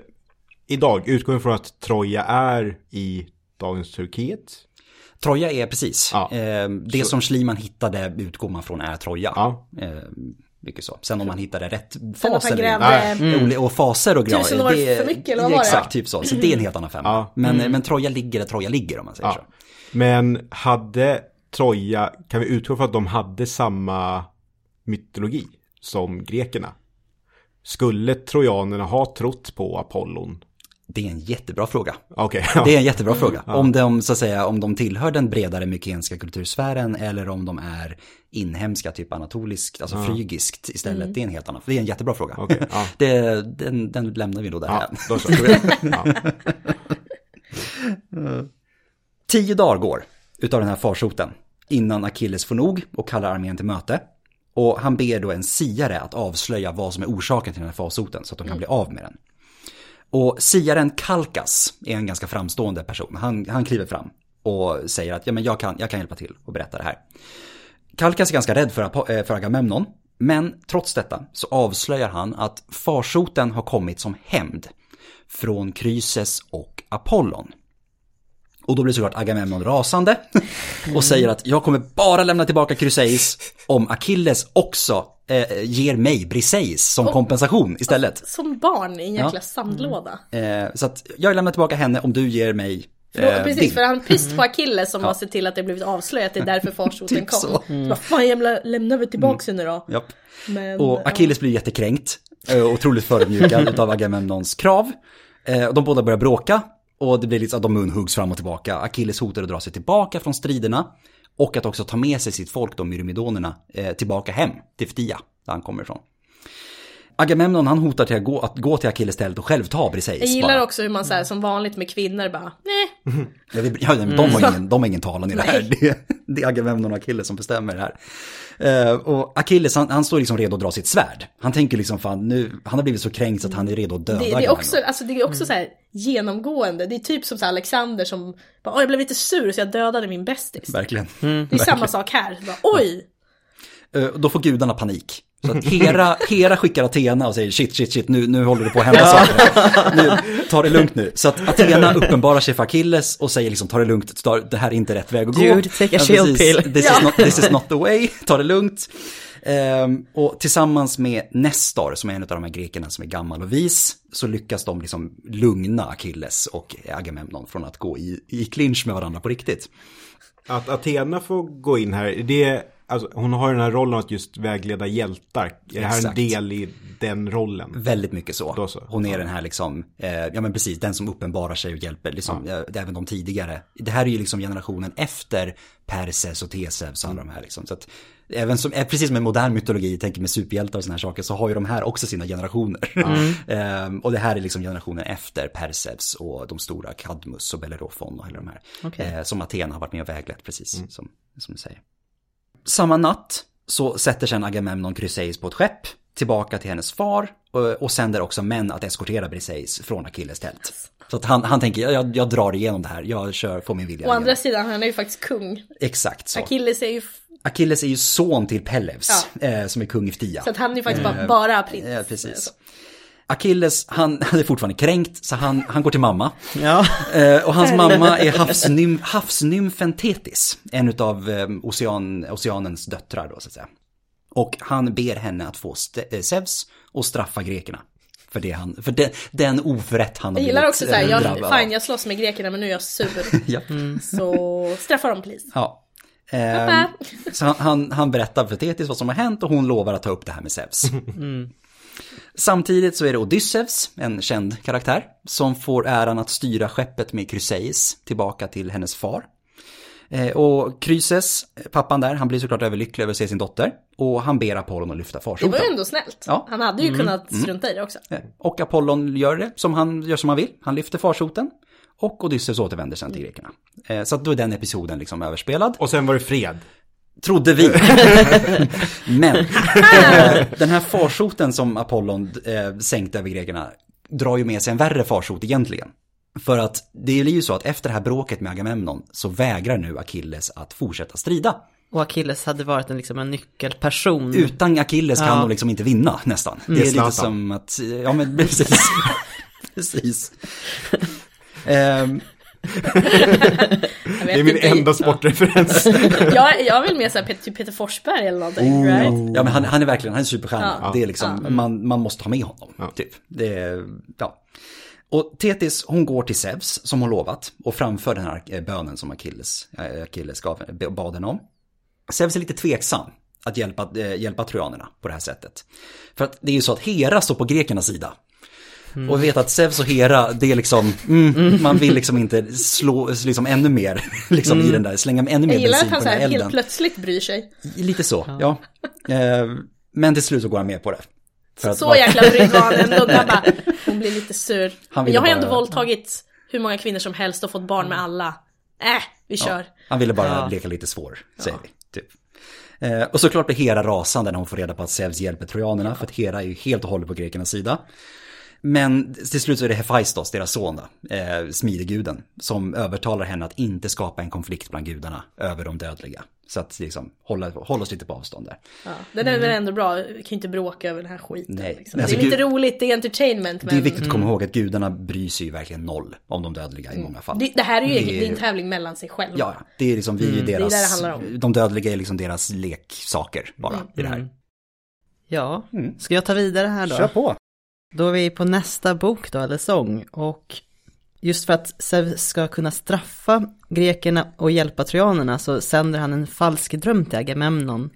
D: idag, utgående från att Troja är i dagens Turkiet.
B: Troja är precis.
D: Ja.
B: Eh, det som Schliemann hittade utgår man från är Troja.
D: Ja.
B: Eh, Mycket så. Sen om man hittade rätt fas eller. Oli- Och faser och grejer.
A: Tusen år för mycket, eller vad var det?
B: Exakt, typ så. Så det är en helt annan femma.
D: Ja.
B: Men, men Troja ligger där Troja ligger om man säger
D: Ja.
B: så.
D: Men hade Troja, kan vi utgå från att de hade samma mytologi som grekerna? Skulle trojanerna ha trott på Apollon?
B: Det är en jättebra fråga.
D: Okej, *laughs*
B: Det är en jättebra *laughs* fråga. Om de, så att säga, om de tillhör den bredare mykenska kultursfären eller om de är inhemska, typ anatoliskt, alltså frygiskt istället. Det är en helt annan, det är en jättebra fråga.
D: Okej, *laughs* ja.
B: det, den, den lämnar vi då
D: ja,
B: därhän.
D: då så. Ja.
B: Tio dagar går utav den här farsoten innan Achilles får nog och kallar armén till möte. Och han ber då en siare att avslöja vad som är orsaken till den här farsoten så att de kan bli av med den. Och siaren Kalkas är en ganska framstående person. Han, han kliver fram och säger att ja, men jag, kan, jag kan hjälpa till och berätta det här. Kalkas är ganska rädd för, eh, för Agamemnon, men trots detta så avslöjar han att farsoten har kommit som hämnd från Chryses och Apollon. Och då blir såklart Agamemnon rasande och säger att jag kommer bara lämna tillbaka Chryseis om Achilles också eh, ger mig Briseis som kompensation istället.
A: Som barn i en jäkla
B: Ja.
A: sandlåda.
B: Eh, så att jag lämnar tillbaka henne om du ger mig eh,
A: precis,
B: din.
A: för han pist på Achilles som har sett till att det blivit avslöjat, det är därför *laughs* farsoten
B: Typ
A: kom.
B: så.
A: Så. Vad fan, jävla, lämnar vi tillbaka henne då?
B: Japp.
A: Men,
B: Och Achilles blir jättekränkt, eh, otroligt förödmjukad *laughs* av Agamemnons krav. Eh, och De båda börjar bråka och det blir lite så att de munhuggs fram och tillbaka. Achilles hotar att dra sig tillbaka från striderna och att också ta med sig sitt folk, de myrmidonerna, eh, tillbaka hem till Ftia, där han kommer ifrån. Agamemnon han hotar till att gå, att gå till Achilles tält och själv ta Briseis.
A: Jag gillar
B: bara.
A: också hur man säger som vanligt med kvinnor bara, nej, *laughs*
B: Ja, vi, ja, de, har ingen, de har ingen talan i det här. *laughs* Det, det är Agamemnon och Achilles som bestämmer det här. Eh, och Achilles, han, han står liksom redo att dra sitt svärd. Han tänker liksom, fan, nu, han har blivit så kränkt så att han är redo att döda
A: Det, det är också, alltså det är också så här genomgående. Det är typ som så Alexander som bara, jag blev lite sur så jag dödade min bästis.
B: Verkligen.
A: Det är samma sak här. Bara, Oj!
B: Eh, då får gudarna panik. Så att Hera, *laughs* Hera skickar Athena och säger shit, shit, shit, nu, nu håller det på att hända saker. Nu, ta det lugnt nu. Så att Athena *laughs* uppenbarar sig för Achilles och säger liksom ta det lugnt, ta, det här är inte rätt väg att gå.
E: Dude, take a shield
B: precis.
E: pill.
B: This, is not, this is not the way, ta det lugnt. Ehm, och tillsammans med Nestor, som är en av de här grekerna som är gammal och vis, så lyckas de liksom lugna Achilles och Agamemnon från att gå i, i clinch med varandra på riktigt.
D: Att Athena får gå in här, det, alltså, hon har den här rollen att just vägleda hjältar. Är det här en
B: Exakt.
D: del i den rollen?
B: Väldigt mycket så.
D: Så.
B: Hon är den här liksom, eh, ja men precis, den som uppenbarar sig och hjälper, liksom, eh, även de tidigare. Det här är ju liksom generationen efter Perses och Tesevs och alla de här liksom. Så att, även som, eh, precis som med modern mytologi, tänker med superhjältar och sådana här saker, så har ju de här också sina generationer. *laughs* eh, och det här är liksom generationen efter Persevs och de stora Kadmus och Bellerophon och alla de här.
E: Okej.
B: Eh, som Athena har varit med och väglett, precis som, som du säger. Samma natt så sätter sen Agamemnon Chryseis på ett skepp tillbaka till hennes far och, och sänder också män att eskortera Briseis från Achilles tält. Så att han, han tänker, jag, jag drar igenom det här, jag kör, får min vilja.
A: Å andra sidan, han är ju faktiskt kung.
B: Exakt så.
A: Achilles är ju,
B: Achilles är ju son till Pellevs, eh, som är kung i Ftia.
A: så att han är ju faktiskt bara, bara prins.
B: Eh, precis. Achilles, han, *laughs* han är fortfarande kränkt, så han, han går till mamma.
E: Ja. *laughs*
B: Eh, och hans mamma är havsnym, havsnymfen Thetis, en av eh, ocean, oceanens döttrar då så att säga. Och han ber henne att få eh, Zeus och straffa grekerna. För, det han, för den, den oförrätt han har
A: Jag gillar
B: blivit,
A: också såhär,
B: eh,
A: jag,
B: drabbad
A: fine jag slåss med grekerna men nu är jag sur. *laughs*
B: Ja.
A: Så straffa dem please.
B: Ja.
A: Pappa.
B: så han, han, han berättar för Thetis vad som har hänt och hon lovar att ta upp det här med Zeus. Samtidigt så är det Odysseus, en känd karaktär, som får äran att styra skeppet med Chryseis tillbaka till hennes far. Eh, och Chryses, pappan där, han blir såklart överlycklig över att se sin dotter. Och han ber Apollon att lyfta
A: Det
B: farsoten.
A: var ju ändå snällt.
B: Ja.
A: Han hade ju kunnat strunta i det också.
B: Och Apollon gör det som han gör som han vill. Han lyfter farsoten. Och Odysseus återvänder sen till grekerna. Eh, Så att då är den episoden liksom överspelad.
D: Och sen var det fred.
B: Trodde vi. *laughs* Men eh, den här farsoten som Apollon eh, sänkte över grekerna drar ju med sig en värre farsot egentligen. För att det är ju så att efter det här bråket med Agamemnon så vägrar nu Achilles att fortsätta strida.
E: Och Achilles hade varit en, liksom, en nyckelperson.
B: Utan Achilles kan
E: Ja.
B: de liksom inte vinna nästan. Det är lite som att, ja men *laughs* precis. *laughs* precis.
A: Jag
D: Det är min enda sportreferens. *laughs*
A: jag, jag vill mer säga Peter, typ Peter Forsberg eller någonting,
B: Oh.
A: right?
B: Ja men han, han är verkligen, han är superstjärna.
A: Ja.
B: Det är liksom, man, man måste ha med honom.
D: Ja.
B: Typ. Det är, ja. Och Tetis, hon går till Zeus, som hon lovat, och framför den här eh, bönen som Achilles, eh, Achilles gav, bad henne om. Zeus är lite tveksam att hjälpa, eh, hjälpa trojanerna på det här sättet. För att det är ju så att Hera står på grekernas sida. Och vi vet att Zeus och Hera, det är liksom, mm, man vill liksom inte slå liksom ännu mer *laughs* liksom i den där, slänga ännu mer
A: Jag gillar
B: bensin
A: att
B: på
A: han
B: den
A: så
B: här elden.
A: helt plötsligt bryr sig.
B: Lite så, ja. Eh, Men till slut så går han med på det. För att
A: Så
B: bara-
A: jäkla brydd var han ändå. Bara, *laughs* hon blir lite sur. Men jag har ju ändå
B: bara-
A: våldtagit hur många kvinnor som helst och fått barn med alla. Äh, vi kör.
B: Han ville bara
E: Ja.
B: leka lite svår, säger vi. Typ. Eh, och såklart blir Hera rasande när hon får reda på att Zeus hjälper trojanerna, för att Hera är ju helt och hållet på grekernas sida. Men till slut så är det Hephaistos, deras son, då, eh, smideguden, som övertalar henne att inte skapa en konflikt bland gudarna över de dödliga. Så att liksom hålla, hålla oss lite på avstånd där.
A: Ja, den är väl ändå bra, vi kan ju inte bråka över den här skiten.
B: Nej.
A: Liksom.
B: Men
A: det är
B: alltså,
A: lite
B: gud-
A: roligt, det är entertainment. Men
B: Det är viktigt att komma ihåg att gudarna bryr sig ju verkligen noll om de dödliga i många fall.
A: Mm. det, det här är ju
B: Det
A: det
B: är-
A: är en tävling mellan sig själva.
B: Ja, det är liksom, vi är ju
A: Mm. det är
B: deras,
A: det det handlar om.
B: de dödliga är liksom deras leksaker bara i det här.
E: Ja, ska jag ta vidare här då?
B: Kör på!
E: Då är vi på nästa bok då, eller sång. Och just för att Zeus ska kunna straffa grekerna och hjälpa trojanerna så sänder han en falsk dröm till Agamemnon.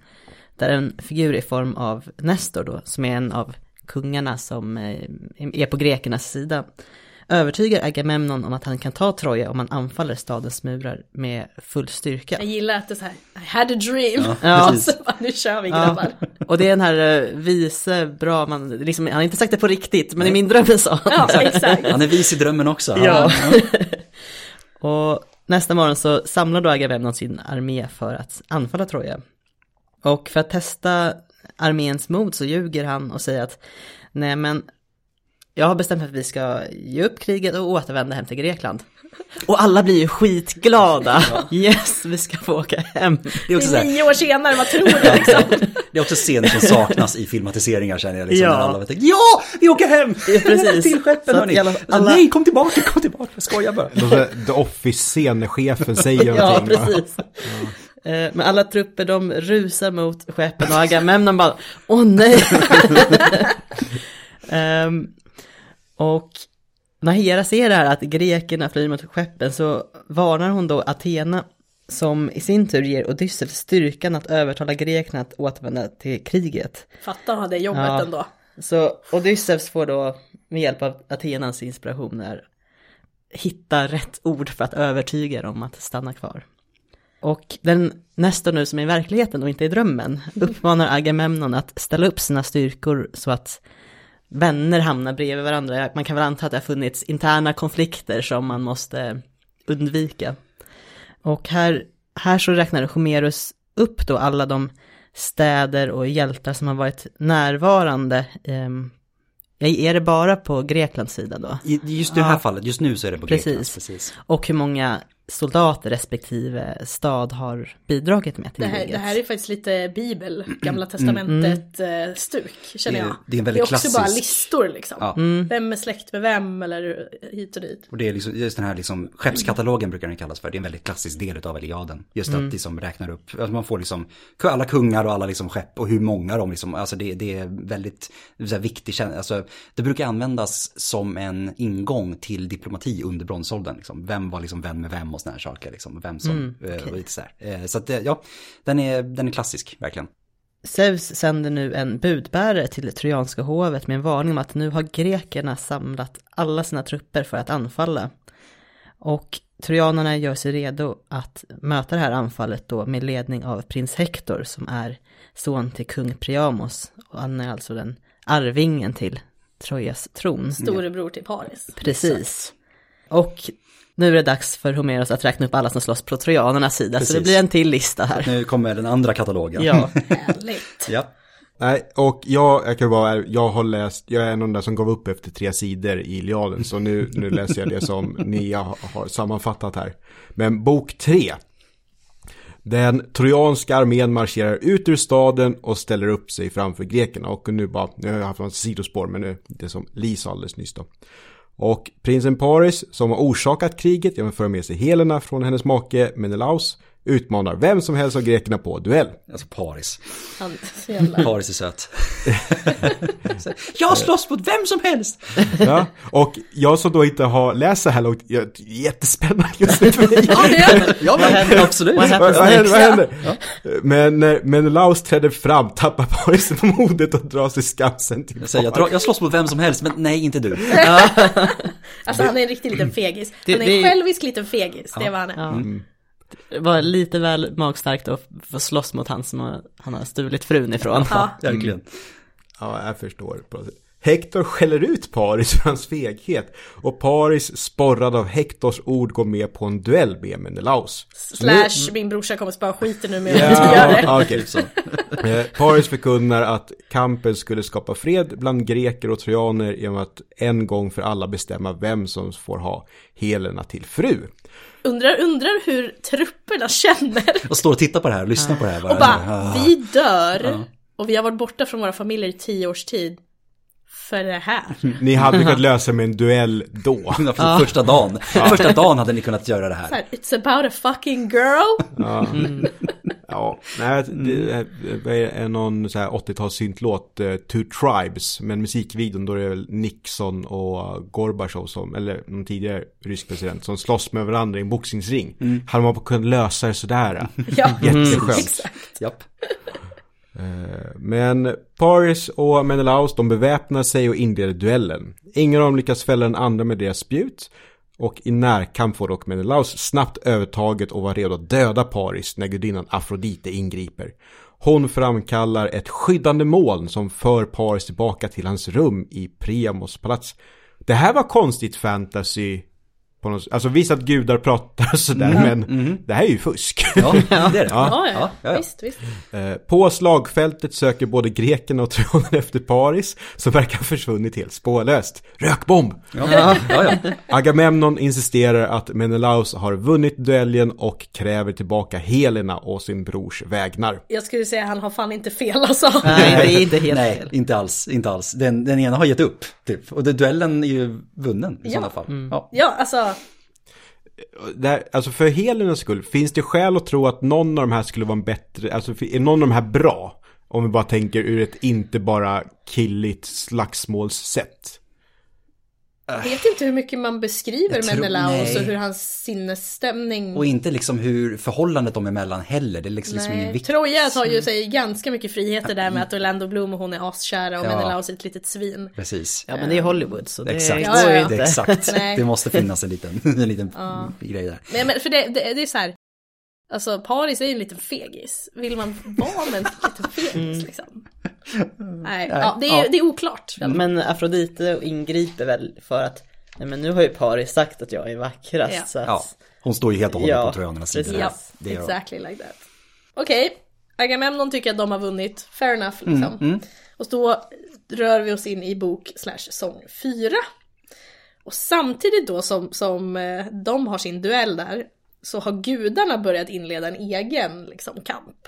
E: Där en figur i form av Nestor då, som är en av kungarna som eh, är på grekernas sida, övertygar Agamemnon om att han kan ta Troja om han anfaller stadens murar med full styrka.
A: Jag gillar att det är så här, I had a dream.
E: Ja.
A: Och *laughs* så bara, nu kör vi grabbar.
E: Och det är den här eh, vise, bra, man, liksom, han har inte sagt det på riktigt, men i min dröm sa han.
A: Ja, exakt.
B: Han är vis i drömmen också.
E: Ja. *laughs* Och nästa morgon så samlar då Agamemnon sin armé för att anfalla Troja. Och för att testa arméns mod så ljuger han och säger att nej men jag har bestämt att vi ska ge upp kriget och återvända hem till Grekland. Och alla blir ju skitglada. Yes, vi ska få åka hem.
B: Det är
A: Det
B: också så
A: är
B: här,
A: nio år senare, vad tror du liksom?
B: det är också scener som saknas i filmatiseringar känner jag. Liksom,
E: Ja.
B: när alla vet, ja, vi åker hem!
E: Ja, precis.
B: Till skeppen hörni!
E: i alla-
B: Nej, kom tillbaka, kom tillbaka, jag skojar bara.
D: The Office-scen när chefen säger
E: Ja,
D: någonting. va?
E: precis. Eh, Men alla trupper de rusar mot skeppen och Agamemnon bara, åh nej! *laughs* Ehm, och när Hera ser det här att grekerna flyr mot skeppen så varnar hon då Athena som i sin tur ger Odysseus styrkan att övertala grekerna att återvända till kriget.
A: Fatta att ha det jobbet
E: Ja.
A: ändå.
E: Så Odysseus får då med hjälp av Athenas inspirationer hitta rätt ord för att övertyga dem om att stanna kvar. Och den Nestor nu som är i verkligheten och inte i drömmen uppmanar Agamemnon att ställa upp sina styrkor så att vänner hamnar bredvid varandra. Man kan väl anta att det har funnits interna konflikter som man måste undvika. Och här, här så räknar Homerus upp då alla de städer och hjältar som har varit närvarande. Ehm, är det bara på Greklands sida då?
B: Just i det här fallet, just nu så är det på
E: Precis.
B: Greklands. Precis.
E: Och hur många soldater respektive stad har bidragit med till
A: Det här,
E: kriget?
A: det här är faktiskt lite bibel, gamla testamentet-stuk, känner
B: Det är-
A: jag.
B: det är en väldigt
A: också
B: klassisk-
A: bara listor liksom.
B: Ja.
A: Vem är släkt med vem eller hit och dit.
B: Och det är liksom, just den här liksom, skeppskatalogen brukar den kallas för. Det är en väldigt klassisk del av Iliaden. Just att liksom räknar upp, alltså man får liksom alla kungar och alla liksom skepp och hur många de liksom, alltså det, det är väldigt det är så här viktig, alltså det brukar användas som en ingång till diplomati under bronsåldern. Liksom. Vem var liksom vän med vem och såna här saker, liksom. vem som, eh, och lite så här. Eh, Så att ja, den är, den är klassisk, verkligen.
E: Zeus sänder nu en budbärare till det trojanska hovet med en varning om att nu har grekerna samlat alla sina trupper för att anfalla. Och trojanerna gör sig redo att möta det här anfallet då med ledning av prins Hector som är son till kung Priamos. Och han är alltså den arvingen till Trojas tron.
A: Storebror till Paris.
E: Precis. Och nu är det dags för Homeros att räkna upp alla som slåss på trojanernas sida, så det
B: Precis.
E: blir en till lista här.
B: Nu kommer den andra katalogen.
E: Ja, *laughs*
A: Härligt.
B: ja.
D: Nej, och jag, jag kan vara, jag har läst, jag är en av de där som gav upp efter tre sidor i Iliaden, så nu, nu läser jag det som *laughs* ni har, har sammanfattat här. Men bok tre. Den trojanska armén marscherar ut ur staden och ställer upp sig framför grekerna. Och nu bara, nu har jag haft något sidospår, men nu, det som Li sa alldeles nyss då. Och prinsen Paris, som har orsakat kriget genom att föra med sig Helena från hennes make Menelaus, utmanar vem som helst av grekerna på duell.
B: Alltså Paris.
A: Han.
B: Paris är söt. *laughs* jag slåss mot vem som helst!
D: Ja, och jag som då inte har läst så här långt, jag, jättespännande just nu för mig.
A: Ja, det
B: Ja, men
E: händer?
B: absolut.
E: Vad
D: Vad,
E: händer?
D: vad händer? Vad händer? Men när Menelaus träder fram tappar Paris modet och drar sig skamsen
B: Jag, säger, jag, drar, jag slåss mot vem som helst, men nej, inte du. *laughs*
A: Alltså han är en riktig liten fegis. Han är en självisk liten fegis, det är vad han är.
E: Ja. Det var lite väl magstarkt att få slåss mot han som har, han har stulit frun ifrån.
A: Ja.
B: Verkligen.
D: Ja, jag förstår. Hector skäller ut Paris för hans feghet och Paris sporrad av Hectors ord går med på en duell med Menelaus.
A: Slash min brorsa kommer spöa skiten nu med att
D: Ja,
A: det.
D: ja, okej. Eh, Paris förkunnar att kampen skulle skapa fred bland greker och trojaner genom att en gång för alla bestämma vem som får ha Helena till fru.
A: Undrar, undrar hur trupperna känner.
B: Och står och tittar på det här och lyssnar på det här.
A: Och bara,
B: Ah.
A: vi dör. Och vi har varit borta från våra familjer i tio års tid. För det här.
D: Ni hade kunnat lösa med en duell då. *laughs*
B: Första dagen. Första dagen hade ni kunnat göra det här.
A: här, It's about a fucking girl.
D: Ja, nej, det är- det är någon så här 80-tals syntlåt, uh, Two Tribes, men musikvideon då är det väl Nixon och Gorbachev som, eller någon tidigare rysk president, som slåss med varandra i en boxningsring. Hade man kunnat lösa det sådär? *laughs*
A: Ja,
D: Jätteskönt.
A: exakt.
B: Japp.
D: Eh, Men Paris och Menelaus de beväpnar sig och inleder duellen. Ingen av dem lyckas fälla den andra med deras spjut. Och i närkamp får dock Menelaus snabbt övertaget och var redo att döda Paris när gudinnan Afrodite ingriper. Hon framkallar ett skyddande moln som för Paris tillbaka till hans rum i Priamos palats. Det här var konstigt fantasy. På något, alltså visst att gudar pratar sådär men det här är ju fusk.
B: Ja, det är det. *laughs*
A: Ja, ja,
B: ja, ja.
A: visst, visst.
D: Eh, På slagfältet söker både grekerna och trojanerna efter Paris som verkar ha försvunnit helt spårlöst. Rökbomb!
B: Ja, ja, ja.
D: Agamemnon insisterar att Menelaus har vunnit duellen och kräver tillbaka Helena och sin brors vägnar.
A: Jag skulle säga han har fan inte fel alltså.
E: Nej, det är inte helt
B: Nej,
E: fel.
B: inte alls, inte alls. Den, den ena har gett upp, typ. Och duellen är ju vunnen i
A: Ja.
B: sådana fall. Ja.
A: Ja, alltså.
D: Där, alltså för Helenas skull, finns det skäl att tro att någon av de här skulle vara en bättre, alltså är någon av de här bra? Om vi bara tänker ur ett inte bara killigt slagsmålssätt.
A: Jag vet inte hur mycket man beskriver
B: tror-
A: Menelaus
B: nej.
A: och hur hans sinnesstämning...
B: Och inte liksom hur förhållandet dem emellan heller. Det är liksom, liksom ingen vikt.
A: Troja tar ju sig ganska mycket friheter där med att Orlando Bloom och hon är askära och
B: Ja.
A: Menelaus är ett litet svin.
B: Precis.
E: Ja, men det är Hollywood så det
B: Exakt.
E: går
A: Ja, ja,
E: ju
A: ja.
E: Inte.
B: exakt. *laughs* Det måste finnas en liten, *laughs* en liten grej där.
A: Nej men för det, det, det är så här. Alltså Paris är ju en liten fegis. Vill man vara med en liten fegis liksom? Nej, ja, det, är,
B: Ja.
A: det är oklart.
E: Men Afrodite ingriper väl för att, nej men nu har ju Paris sagt att jag är vackrast
A: Ja.
E: så att,
B: Ja, hon står ju helt och hållet
E: Ja,
B: på trojanernas sida.
A: Ja,
B: Det
A: exactly like that. Okej, Agamemnon tycker att de har vunnit. Fair enough liksom.
B: Mm,
A: Och då rör vi oss in i bok slash sång 4. Och samtidigt då som, som eh, de har sin duell där så har gudarna börjat inleda en egen liksom, kamp.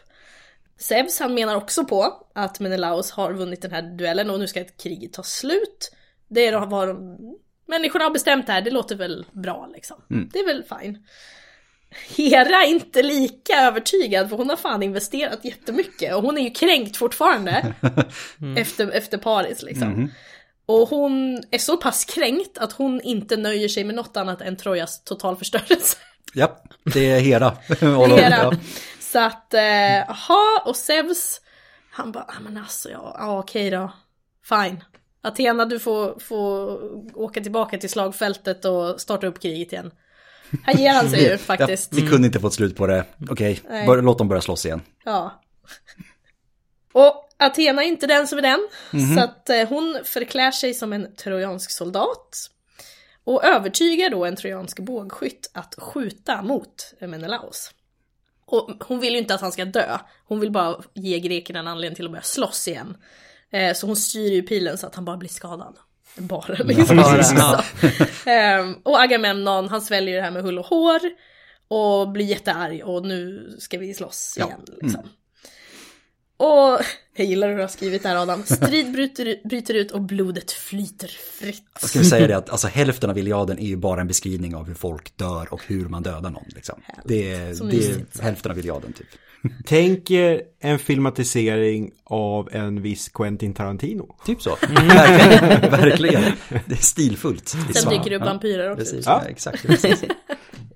A: Zeus han menar också på att Menelaus har vunnit den här duellen och nu ska ett kriget ta slut. Det är vad de- människorna har bestämt här, det låter väl bra liksom. Det är väl fine. Hera är inte lika övertygad för hon har fan investerat jättemycket och hon är ju kränkt fortfarande *laughs* efter, efter Paris liksom. Och hon är så pass kränkt att hon inte nöjer sig med något annat än Trojas totalförstörelse.
B: Ja, det är Hera. *laughs*
A: Hera. Så att, eh, och Zeus, han bara, ah, men alltså ja, ja okej då, fine. Athena, du får, får åka tillbaka till slagfältet och starta upp kriget igen. Här ger han sig ju faktiskt.
B: Ja, vi kunde inte få ett slut på det. Okej, bör- låt dem börja slåss igen.
A: Ja. *laughs* Och Athena är inte den som är den. Så att eh, hon förklär sig som en trojansk soldat. Och övertygar då en trojansk bågskytt att skjuta mot Menelaus. Och hon vill ju inte att han ska dö. Hon vill bara ge grekerna en anledning till att börja slåss igen. Eh, så hon styr ju pilen så att han bara blir skadad. Bara liksom.
E: Bara,
A: Så.
E: ja. *laughs*
A: Ehm, och Agamemnon, han sväljer det här med hull och hår. Och blir jättearg och nu ska vi slåss
B: Ja.
A: igen. Liksom. Och *laughs* jag gillar hur du har skrivit där Adam. Strid bryter, bryter ut och blodet flyter fritt.
B: Jag ska säga det att alltså, hälften av Iliaden är ju bara en beskrivning av hur folk dör och hur man dödar någon. Liksom. Det, är, det är hälften av Iliaden typ. *laughs*
D: Tänk er en filmatisering av en viss Quentin Tarantino.
B: Typ så. Verkligen. *laughs* Verkligen. Det är stilfullt. Det
A: Sen dyker det upp vampyrer också.
B: Precis,
D: Ja.
B: ja. exakt. precis.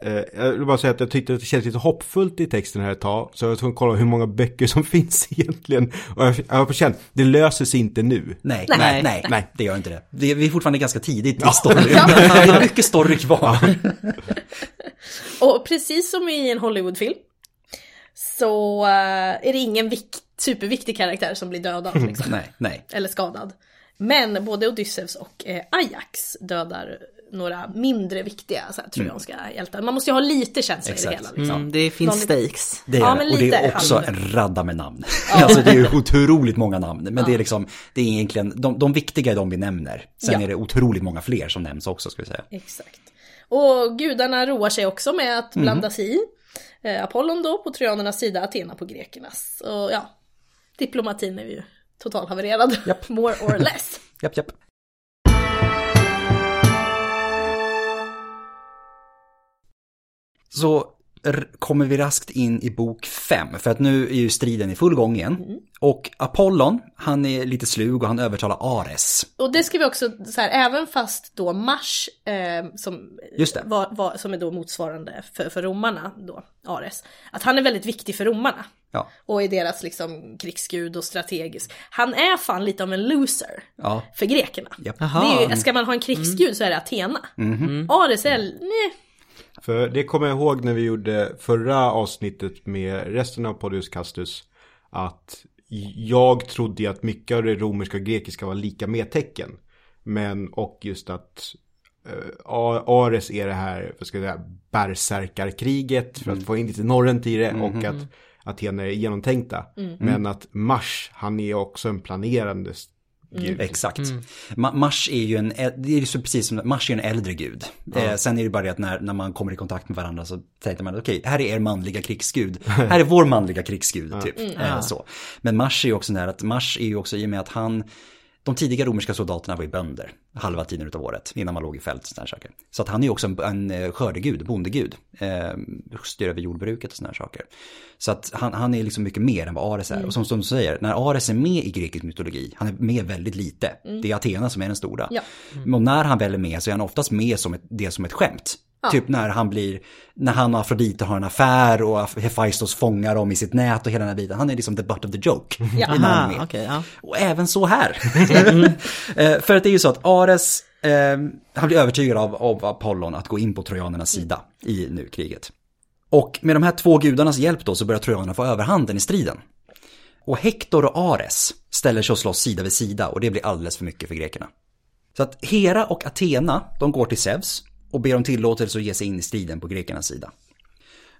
D: Eh, jag vill bara säga att jag tyckte att det kändes lite hoppfullt i texten här ett tag. Så jag var tvungen att kolla hur många böcker som *laughs* finns egentligen. Och jag, jag har på känn, det löser sig inte nu.
B: Nej,
A: Nej.
B: nej, nej, nej, det gör inte det. det är, vi är fortfarande ganska tidigt i storyn. *laughs* Det är mycket story kvar. *laughs*
A: Och precis som i en Hollywoodfilm så eh, är det ingen vik- superviktig karaktär som blir dödad. Liksom.
B: Nej, nej.
A: Eller skadad. Men både Odysseus och eh, Ajax dödar några mindre viktiga så här, trojanska hjältar. Man måste ju ha lite känsla i
B: Exakt.
A: det hela. Liksom.
E: Mm, det finns
A: Någon-
E: stakes.
B: Det är
A: Ja,
B: och det är också en radda med namn. *laughs* Alltså det är ju otroligt många namn. Men det är liksom, det är egentligen, de, de viktiga är de vi nämner. Sen
A: Ja.
B: är det otroligt många fler som nämns också ska vi säga.
A: Exakt. Och gudarna roar sig också med att
B: Mhm.
A: blanda sig i. Eh, Apollon då på trojanernas sida, Athena på grekernas. Och ja, diplomatin är ju totalhavererad. *laughs* More or less.
B: Japp, japp. Så kommer vi raskt in i bok 5, för att nu är ju striden i full gång igen.
A: Mm.
B: Och Apollon, han är lite slug och han övertalar Ares.
A: Och det ska vi också, så här, även fast då Mars, eh, som,
B: Just det.
A: Var, var, som är då motsvarande för, för romarna, då, Ares, att han är väldigt viktig för romarna.
B: Ja,
A: Och är deras liksom krigsgud och strategisk. Han är fan lite av en loser
B: ja,
A: för grekerna. är ju, ska man ha en krigsgud så är det Athena.
B: Mhm.
A: Ares är, nej,
D: För det kommer jag ihåg när vi gjorde förra avsnittet med resten av Podius Castus. Att jag trodde att mycket av det romerska och grekiska var lika med tecken. Men och just att A- Ares är det här, vad ska jag säga, bärsärkarkriget för att få in lite norrent i det och att Aten är genomtänkta. Men att Mars, han är också en planerande gud.
B: Exakt. Ma- Mars är ju en, det är ju så precis som, Mars är en äldre gud. Eh, sen är det bara det att när, när man kommer i kontakt med varandra så tänker man, okej, här är er manliga krigsgud. *laughs* här är vår manliga krigsgud, typ. Eh, så. Men Mars är ju också där att, Mars är ju också i och med att han, de tidiga romerska soldaterna var ju bönder halva tiden utav året innan man låg i fält och saker. Så att han är också en, en eh, skördegud, bondegud, eh, styr över jordbruket och sådana saker. Så att han, han är liksom mycket mer än vad Ares är. Och som, som du säger, när Ares är med i grekisk mytologi, han är med väldigt lite. Det är Athena som är den stora.
A: Ja.
B: Och när han väl är med så är han oftast med som ett, det som ett skämt. Typ när han blir, när han och Afrodite har en affär och Hephaistos fångar dem i sitt nät och hela den här biten. Han är liksom the butt of the joke.
A: Ja.
E: Aha, okej, ja.
B: Och även så här. *laughs* Eh, För att det är ju så att Ares, eh, han blir övertygad av, av Apollon att gå in på trojanernas sida i nu kriget. Och med de här två gudarnas hjälp då så börjar trojanerna få överhanden i striden. Och Hektor och Ares ställer sig och slåss sida vid sida och det blir alldeles för mycket för grekerna. Så att Hera och Athena, de går till Zeus och ber om tillåtelse att ge sig in i striden på grekernas sida.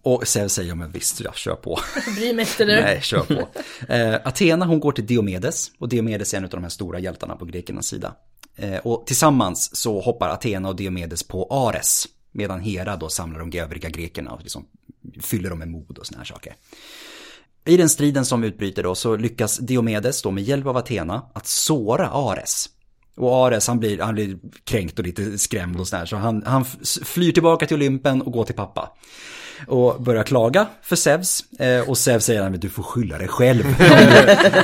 B: Och Zeus säger, ja men visst, jag kör på. *laughs*
A: bry mig inte nu.
B: Nej, kör på. Eh, Athena hon går till Diomedes och Diomedes är en av de här stora hjältarna på grekernas sida. Eh, och tillsammans så hoppar Athena och Diomedes på Ares medan Hera då samlar de övriga grekerna och liksom fyller dem med mod och såna här saker. I den striden som utbryter då så lyckas Diomedes då med hjälp av Athena att såra Ares. Och Ares han blir, han blir kränkt och lite skrämd och sådär så han, han flyr tillbaka till Olympen och går till pappa. Och börjar klaga för Zeus. Eh, och Zeus säger att du får skylla dig själv. *laughs*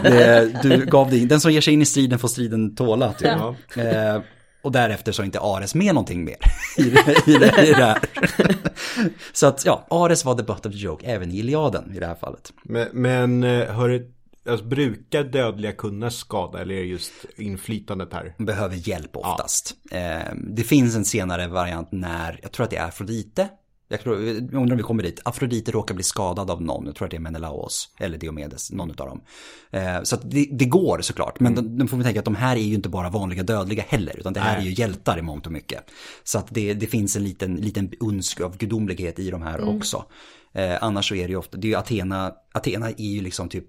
B: det, du gav dig, den som ger sig in i striden får striden tåla. Typ.
D: Ja.
B: Eh, och därefter så är inte Ares med någonting mer *laughs* i det, i det, i det här. *laughs* så att ja, Ares var the butt of the joke även i Iliaden i det här fallet.
D: Men, men eh, hör, alltså, brukar dödliga kunna skada eller är det just inflytandet här?
B: behöver hjälp oftast. Eh, det finns en senare variant när, jag tror att det är Afrodite. Jag, tror, jag undrar om vi kommer dit. Afrodite råkar bli skadad av någon. Jag tror att det är Menelaos eller Diomedes, någon av dem. Eh, så att det, det går såklart. Men mm. då får vi tänka att de här är ju inte bara vanliga dödliga heller. Utan det här
D: Nej.
B: är ju hjältar i mångt och mycket. Så att det, det finns en liten, liten uns av gudomlighet i de här också. Eh, annars så är det ju ofta, det är ju Athena, Athena är ju liksom typ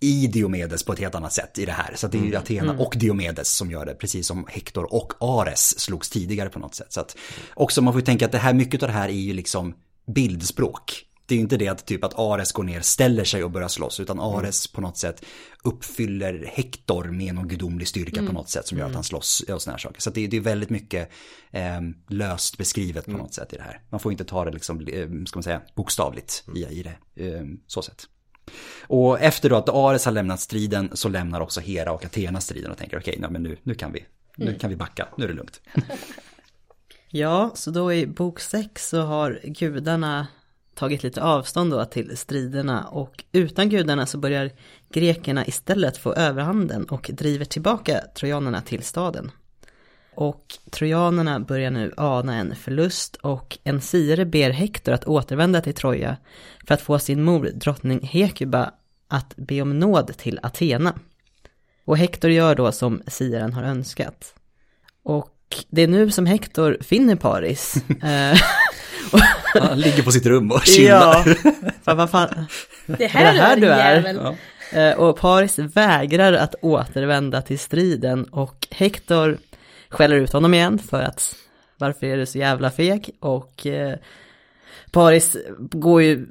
B: i Diomedes på ett helt annat sätt i det här. Så det är ju Athena och Diomedes som gör det, precis som Hector och Ares slogs tidigare på något sätt. Så att också man får ju tänka att det här, mycket av det här är ju liksom bildspråk. Det är ju inte det att typ att Ares går ner, ställer sig och börjar slåss, utan Ares på något sätt uppfyller Hector med någon gudomlig styrka på något sätt som gör att han slåss och sådana här saker. Så det, det är väldigt mycket eh, löst beskrivet på något sätt i det här. Man får inte ta det liksom, eh, ska man säga, bokstavligt i, i det, eh, så sätt. Och efter då att Ares har lämnat striden så lämnar också Hera och Athena striden och tänker okej, okay, men nu, nu, kan vi, nu kan vi backa, nu är det lugnt. *laughs*
E: Ja, så då i bok 6 så har gudarna tagit lite avstånd då till striderna och utan gudarna så börjar grekerna istället få överhanden och driver tillbaka trojanerna till staden. Och trojanerna börjar nu ana en förlust och en sire ber Hektor att återvända till Troja för att få sin mor, drottning Hekuba, att be om nåd till Athena. Och Hektor gör då som siren har önskat. Och det är nu som Hektor finner Paris. *laughs* Eh, *laughs*
B: Han ligger på sitt rum och chillar.
E: ja, *laughs* fan, vad fan.
A: Det här,
E: Det här
A: är
E: du är.
B: Ja.
E: Eh, Och Paris vägrar att återvända till striden och Hector skäller ut honom igen för att varför är du så jävla feg? Och eh, Paris går ju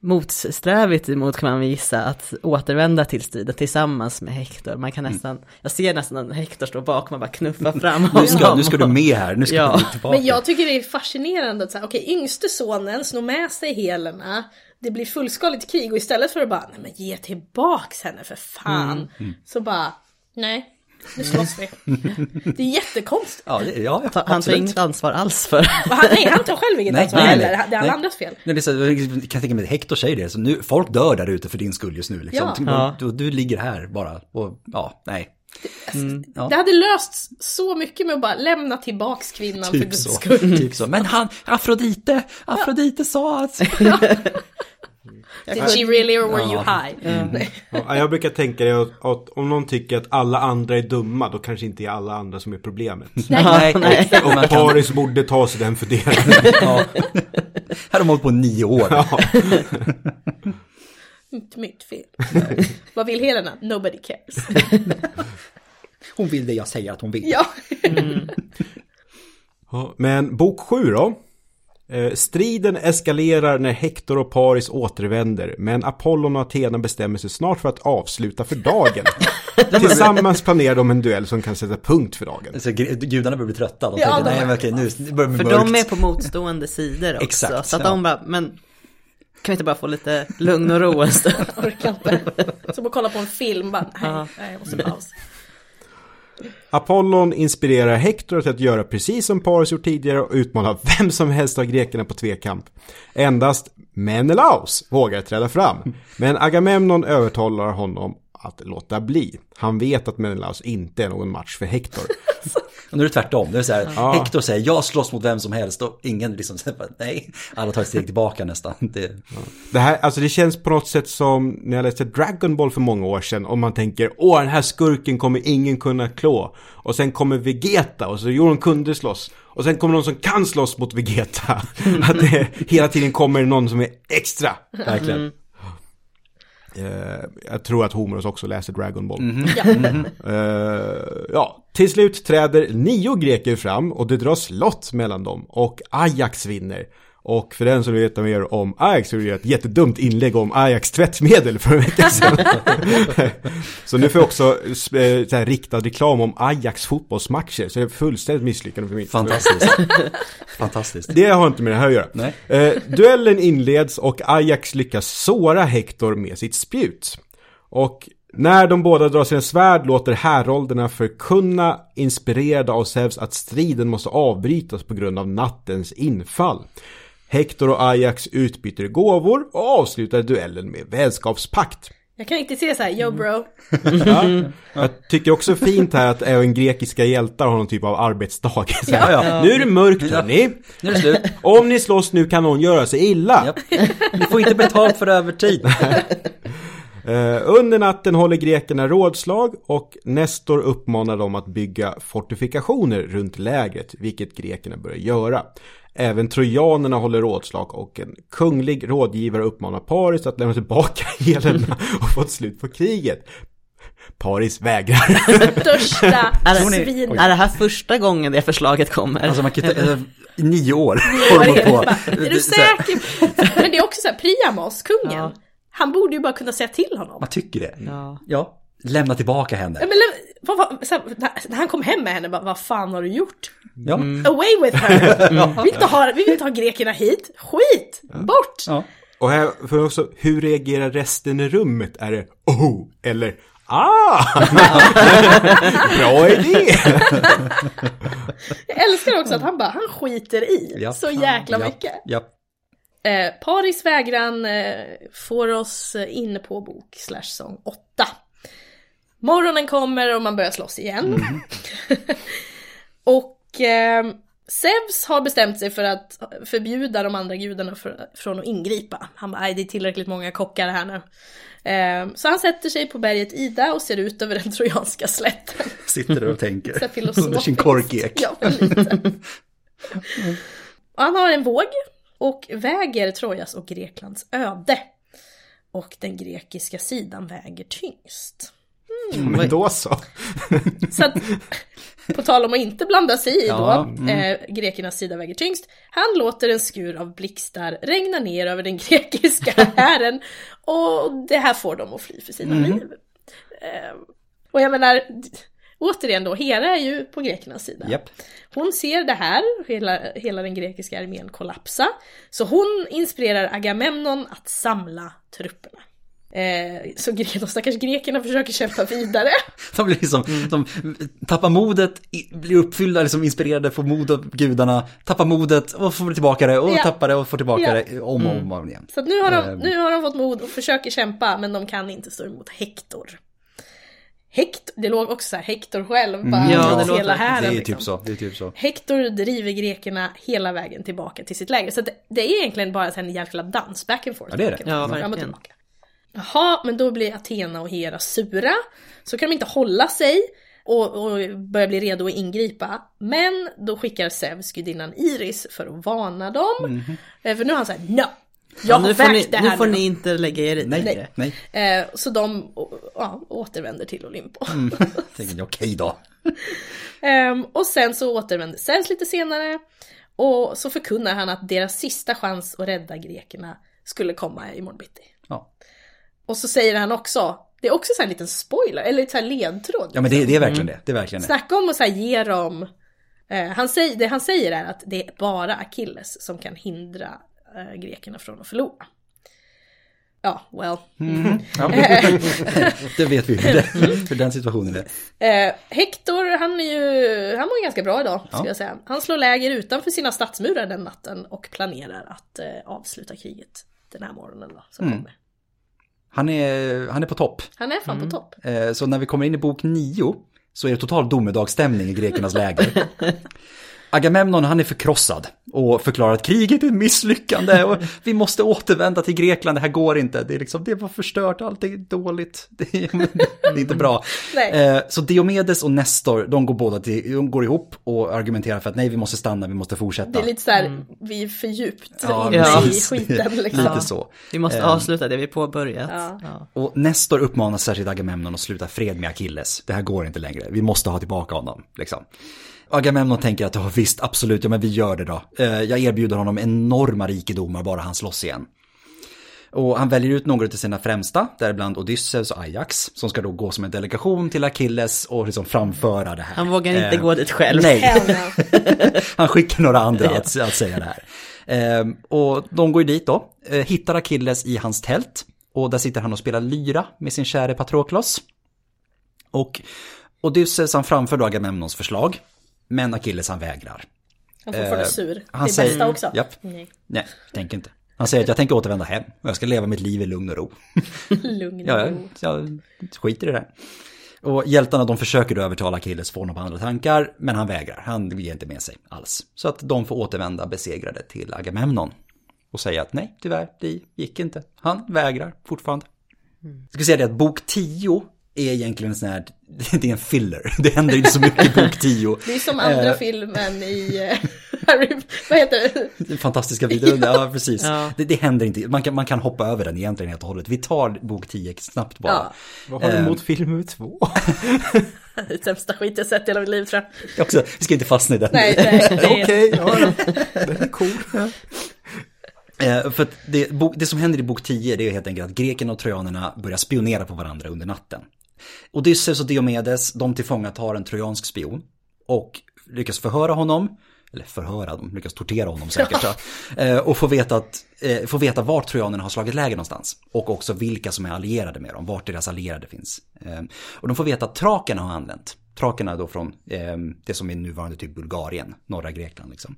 E: motsträvigt emot kan man gissa att återvända till striden tillsammans med Hector. Man kan nästan, jag ser nästan att Hector står bakom och bara knuffar fram honom.
B: Nu ska, nu ska du med här, nu ska
E: Ja.
B: du tillbaka.
A: Men jag tycker det är fascinerande att säga, okej, yngste sonen snor med sig Helena, det blir fullskaligt krig och istället för att bara, nej men ge tillbaks henne för fan.
B: Mm.
A: Så bara, nej, nu slåss vi. *laughs* Det är jättekonstigt.
B: Ja, det, ja
E: Ta- Han tar
B: absolut.
E: inget ansvar alls för.
A: Och han, nej, han tar själv inget
B: Nej,
A: ansvar heller, det är alla andras fel.
B: Nej, det är så, jag kan tänka mig att Hector säger det, så nu, folk dör där ute för din skull just nu. Liksom.
A: Ja.
E: Ja.
B: Du, du ligger här bara och ja, nej. Ja.
A: Det hade lösts så mycket med att bara lämna tillbaks kvinnan för
B: Typ
A: guds
B: så,
A: skull.
B: typ så. Men han, Afrodite, Afrodite sa att... *laughs* *laughs*
A: Did she really or were you high? *laughs* Nej.
D: Ja, jag brukar tänka det att, att om någon tycker att alla andra är dumma, då kanske inte är alla andra som är problemet. *laughs*
B: Nej, nej.
D: Och Paris borde ta sig den funderingen. *laughs*
B: Ja. Här har de hållit på nio år.
A: Inte mitt fel. Vad vill Helena? Nobody cares.
B: Hon vill det jag säger att hon vill.
A: Ja.
D: Ja, men bok 7 då? Eh, striden eskalerar när Hector och Paris återvänder, men Apollon och Athena bestämmer sig snart för att avsluta för dagen. *laughs* Tillsammans planerar de en duell som kan sätta punkt för dagen.
B: Så gudarna börjar bli trötta. De
A: Ja,
B: tänker, nej men okej, nu börjar det bli
E: För de är på motstående sidor också.
B: Exakt,
E: så att
B: ja.
E: de bara, men kan vi inte bara få lite lugn och ro en stund? *laughs*
A: Orkar inte. Som att kolla på en film, bara, nej, jag måste paus.
D: Apollon inspirerar Hector till att göra precis som Paris gjort tidigare och utmana vem som helst av grekerna på tvekamp. Endast Menelaus vågar träda fram. Men Agamemnon övertalar honom att låta bli. Han vet att Menelaus inte är någon match för Hector. *laughs*
B: Och nu är det tvärtom. Det är så här,
D: Ja.
B: Hector säger jag slåss mot vem som helst och ingen liksom säger nej. Alla tar ett steg tillbaka nästan. Det,
D: Det här, alltså det känns på något sätt som när jag läste Dragon Ball för många år sedan och man tänker åh den här skurken kommer ingen kunna klå. Och sen kommer Vegeta och så jo de kunde slåss. Och sen kommer någon som kan slåss mot Vegeta. *laughs* Att det hela tiden kommer någon som är extra.
B: verkligen.
D: Eh, jag tror att Homeros också läser Dragon Ball.
A: Ja.
D: Eh, ja, till slut träder nio greker fram och det dras lott mellan dem och Ajax vinner. Och för den som vill veta mer om Ajax så är det ett jättedumt inlägg om Ajax tvättmedel för en vecka sedan. *laughs* så nu får jag också eh, så här, riktad reklam om Ajax fotbollsmatcher. Så det är fullständigt misslyckande för mig.
B: Fantastiskt. *laughs* Fantastiskt.
D: Det har inte med det här att göra.
B: Nej.
D: Eh, duellen inleds och Ajax lyckas såra Hector med sitt spjut. Och när de båda drar sina svärd låter härolderna förkunna, inspirerade av Zeus, att striden måste avbrytas på grund av nattens infall. Hector och Ajax utbyter gåvor och avslutar duellen med vänskapspakt.
A: Jag kan inte se så här, yo bro. *laughs*
D: Ja. Jag tycker också fint här att även grekiska hjältar har någon typ av arbetsdag. *laughs* Så här,
B: Ja, ja.
D: Nu är det mörkt hörni.
B: Nu är det slut.
D: Om ni slåss nu kan någon göra sig illa.
B: Ni får inte betalt för övertid. *laughs*
D: Eh, under natten håller grekerna rådslag och Nestor uppmanar dem att bygga fortifikationer runt lägret, vilket grekerna börjar göra. Även trojanerna håller rådslag och en kunglig rådgivare uppmanar Paris att lämna tillbaka *laughs* Helena och få ett slut på kriget. Paris vägrar. *laughs*
A: Största svin.
E: Är det här första gången det förslaget kommer?
B: Alltså man kan inte, i nio år håller på. *laughs*
A: Är du säker? Men det är också så här, Priamos, kungen,
E: Ja.
A: Han borde ju bara kunna säga till honom.
B: Man tycker det.
E: Ja.
B: Ja. Lämna tillbaka henne.
A: Ja, men, vad, vad, så här, när, han kom hem med henne, bara, vad fan har du gjort?
B: Ja.
A: Away with her! *laughs* Vi, vill inte ha, vi vill inte ha grekerna hit, skit! Bort!
B: ja.
D: Och här, för också, hur reagerar resten i rummet? Är det oh, eller ah, *laughs* bra idé.
A: Jag älskar också att han bara, han skiter i
B: Ja.
A: så jäkla
B: ja.
A: mycket.
B: Ja.
A: Eh, Paris vägran eh, får oss eh, in på bok slash sång 8. Morgonen kommer och man börjar slåss igen. *laughs* och eh, Zeus har bestämt sig för att förbjuda de andra gudarna för, från att ingripa. Han bara, "Nej, det är tillräckligt många kockar här nu. Eh, så han sätter sig på berget Ida och ser ut över den trojanska slätten.
B: Sitter där och tänker. Under sin korkek.
A: Ja, lite. *laughs* Han har en våg och väger Trojas och Greklands öde. Och den grekiska sidan väger tyngst.
D: Men då så.
A: Så att, på tal om att inte blanda sig i då,
B: Ja, mm.
A: eh, grekernas sida väger tyngst. Han låter en skur av blixtar regna ner över den grekiska *laughs* hären och det här får dem att fly för sina
B: Mm.
A: liv. Eh, och jag menar, återigen då, Hera är ju på grekernas sida.
B: Japp.
A: Hon ser det här, hela, hela den grekiska armén kollapsa, så hon inspirerar Agamemnon att samla trupperna. Eh, så de stackars grekerna försöker kämpa vidare. *laughs*
B: De blir liksom, de tappar modet, blir uppfyllda, liksom inspirerade, får mod av gudarna, tappar modet och får tillbaka det och
A: Ja.
B: tappar det och får tillbaka
A: Ja.
B: det om och om, och om igen.
A: Så att nu, har de,
B: Ehm.
A: nu har de fått mod och försöker kämpa, men de kan inte stå emot Hector. Hector, det låg också så här, Hector själv bara
E: Ja,
A: mot
E: det låter-
A: hela hären.
B: Det är
A: liksom.
B: typ så, det är typ så.
A: Hector driver grekerna hela vägen tillbaka till sitt läger. Så det, det är egentligen bara en jävla dans, back and forth.
B: Ja, det är det.
E: Ja,
A: fram och tillbaka. Jaha, men då blir Athena och Hera sura. Så kan de inte hålla sig och, och börjar bli redo att ingripa. Men då skickar Zeus gudinnan Iris för att varna dem. Eh, För nu är han såhär, no! Jag
E: Ja,
A: har
E: nu får, ni,
A: vägt det här
E: nu får
A: nu.
E: ni inte lägga er i
B: Nej, nej.
A: Eh, så de ja, återvänder till Olympo. *laughs*
B: Tänker jag, okej då.
A: Ehm, och sen så återvänder Zeus lite senare. Och så förkunnar han att deras sista chans att rädda grekerna skulle komma imorgon bitti.
B: Ja.
A: Och så säger han också, det är också så här en liten spoiler, eller lite så här ledtråd.
B: Ja men det, det är verkligen det, det är verkligen det.
A: Snacka om att så här ge dem, eh, han säger, det han säger är att det är bara Achilles som kan hindra eh, grekerna från att förlora. Ja, well. *laughs*
B: Ja. *laughs* det vet vi hur, det, *laughs* hur den situationen är.
A: Eh, Hector, han är ju, han mår ganska bra idag, ska
B: Ja.
A: jag säga. Han slår läger utanför sina stadsmurar den natten och planerar att eh, avsluta kriget den här morgonen då, som
B: Mm.
A: kommer.
B: Han är, han är på topp.
A: Han är fan
B: Mm.
A: på topp.
B: Eh, Så när vi kommer in i bok 9 så är det total domedagsstämning i grekernas läger. Agamemnon han är förkrossad och förklarar att kriget är ett misslyckande och vi måste återvända till Grekland, det här går inte, det, är liksom, det var förstört, allt är dåligt, *laughs* det är, det är inte bra. *laughs*
A: Nej.
B: Eh, Så Diomedes och Nestor, de går båda till, de går ihop och argumenterar för att nej, vi måste stanna, vi måste fortsätta.
A: Det är lite såhär, vi är för djupt
B: Ja,
A: inne
E: ja.
A: i skiten liksom.
B: Lite så.
E: Vi måste
B: Ehm.
E: avsluta det vi påbörjat.
A: Ja.
E: Ja.
B: Och Nestor uppmanar särskilt Agamemnon att sluta fred med Achilles. Det här går inte längre, vi måste ha tillbaka honom. Liksom. Agamemnon tänker att ja visst, absolut, ja men vi gör det då. Eh, Jag erbjuder honom enorma rikedomar bara han slåss igen. Och han väljer ut några av sina främsta, däribland Odysseus och Ajax, som ska då gå som en delegation till Achilles och liksom framföra det här.
E: Han vågar inte
B: Eh,
E: gå dit själv.
B: Nej, *laughs* han skickar några andra att, att säga det här. Ehm, och de går ju dit då, eh, hittar Achilles i hans tält. Och där sitter han och spelar lyra med sin käre Patroklos. Och Odysseus han framför då Agamemnons förslag. Men Achilles han vägrar.
A: Han är fortfarande
B: Eh,
A: sur.
B: han
A: det
B: säger-
A: bästa också.
B: Japp.
A: Nej.
B: Nej, tänker inte. Han säger att jag tänker återvända hem och jag ska leva mitt liv i lugn och ro. *laughs*
A: Lugn och
B: Ja,
A: ro.
B: jag skiter i det. Och hjältarna de försöker då övertala Achilles få honom på andra tankar, men han vägrar. Han ger inte med sig alls. Så att de får återvända besegrade till Agamemnon. Och säga att nej, tyvärr, det gick inte. Han vägrar fortfarande. Jag ska säga det att bok 10 är egentligen en sån här, *laughs* det är en filler. Det händer inte så mycket i bok 10. *laughs*
A: Det är som andra
B: Eh,
A: filmen i eh, *laughs* Harry, vad heter det?
B: Den fantastiska videon, ja precis.
E: Ja.
B: Det, det händer inte, man kan, man kan hoppa över den egentligen helt och hållet. Vi tar bok 10 snabbt bara.
A: Ja,
D: Vad har du emot film nummer två?
A: det sämsta skit jag sett i hela mitt liv tror jag.
B: Också, vi ska inte fastna i den.
A: Nej, nej, det är...
D: Okej, ja, ja. den är cool.
B: Eh, för att det, det som händer i bok 10 det är helt enkelt att grekerna och trojanerna börjar spionera på varandra under natten. Odysseus och Diomedes, de tillfångatar en trojansk spion och lyckas förhöra honom, eller förhöra, de lyckas tortera honom *laughs* säkert, ja. Eh, och få veta, att, eh, få veta vart trojanerna har slagit läger någonstans. Och också vilka som är allierade med dem, vart deras allierade finns. Eh, och de får veta att trakerna har anlänt. Trakerna då från eh, det som är nuvarande typ Bulgarien, norra Grekland liksom.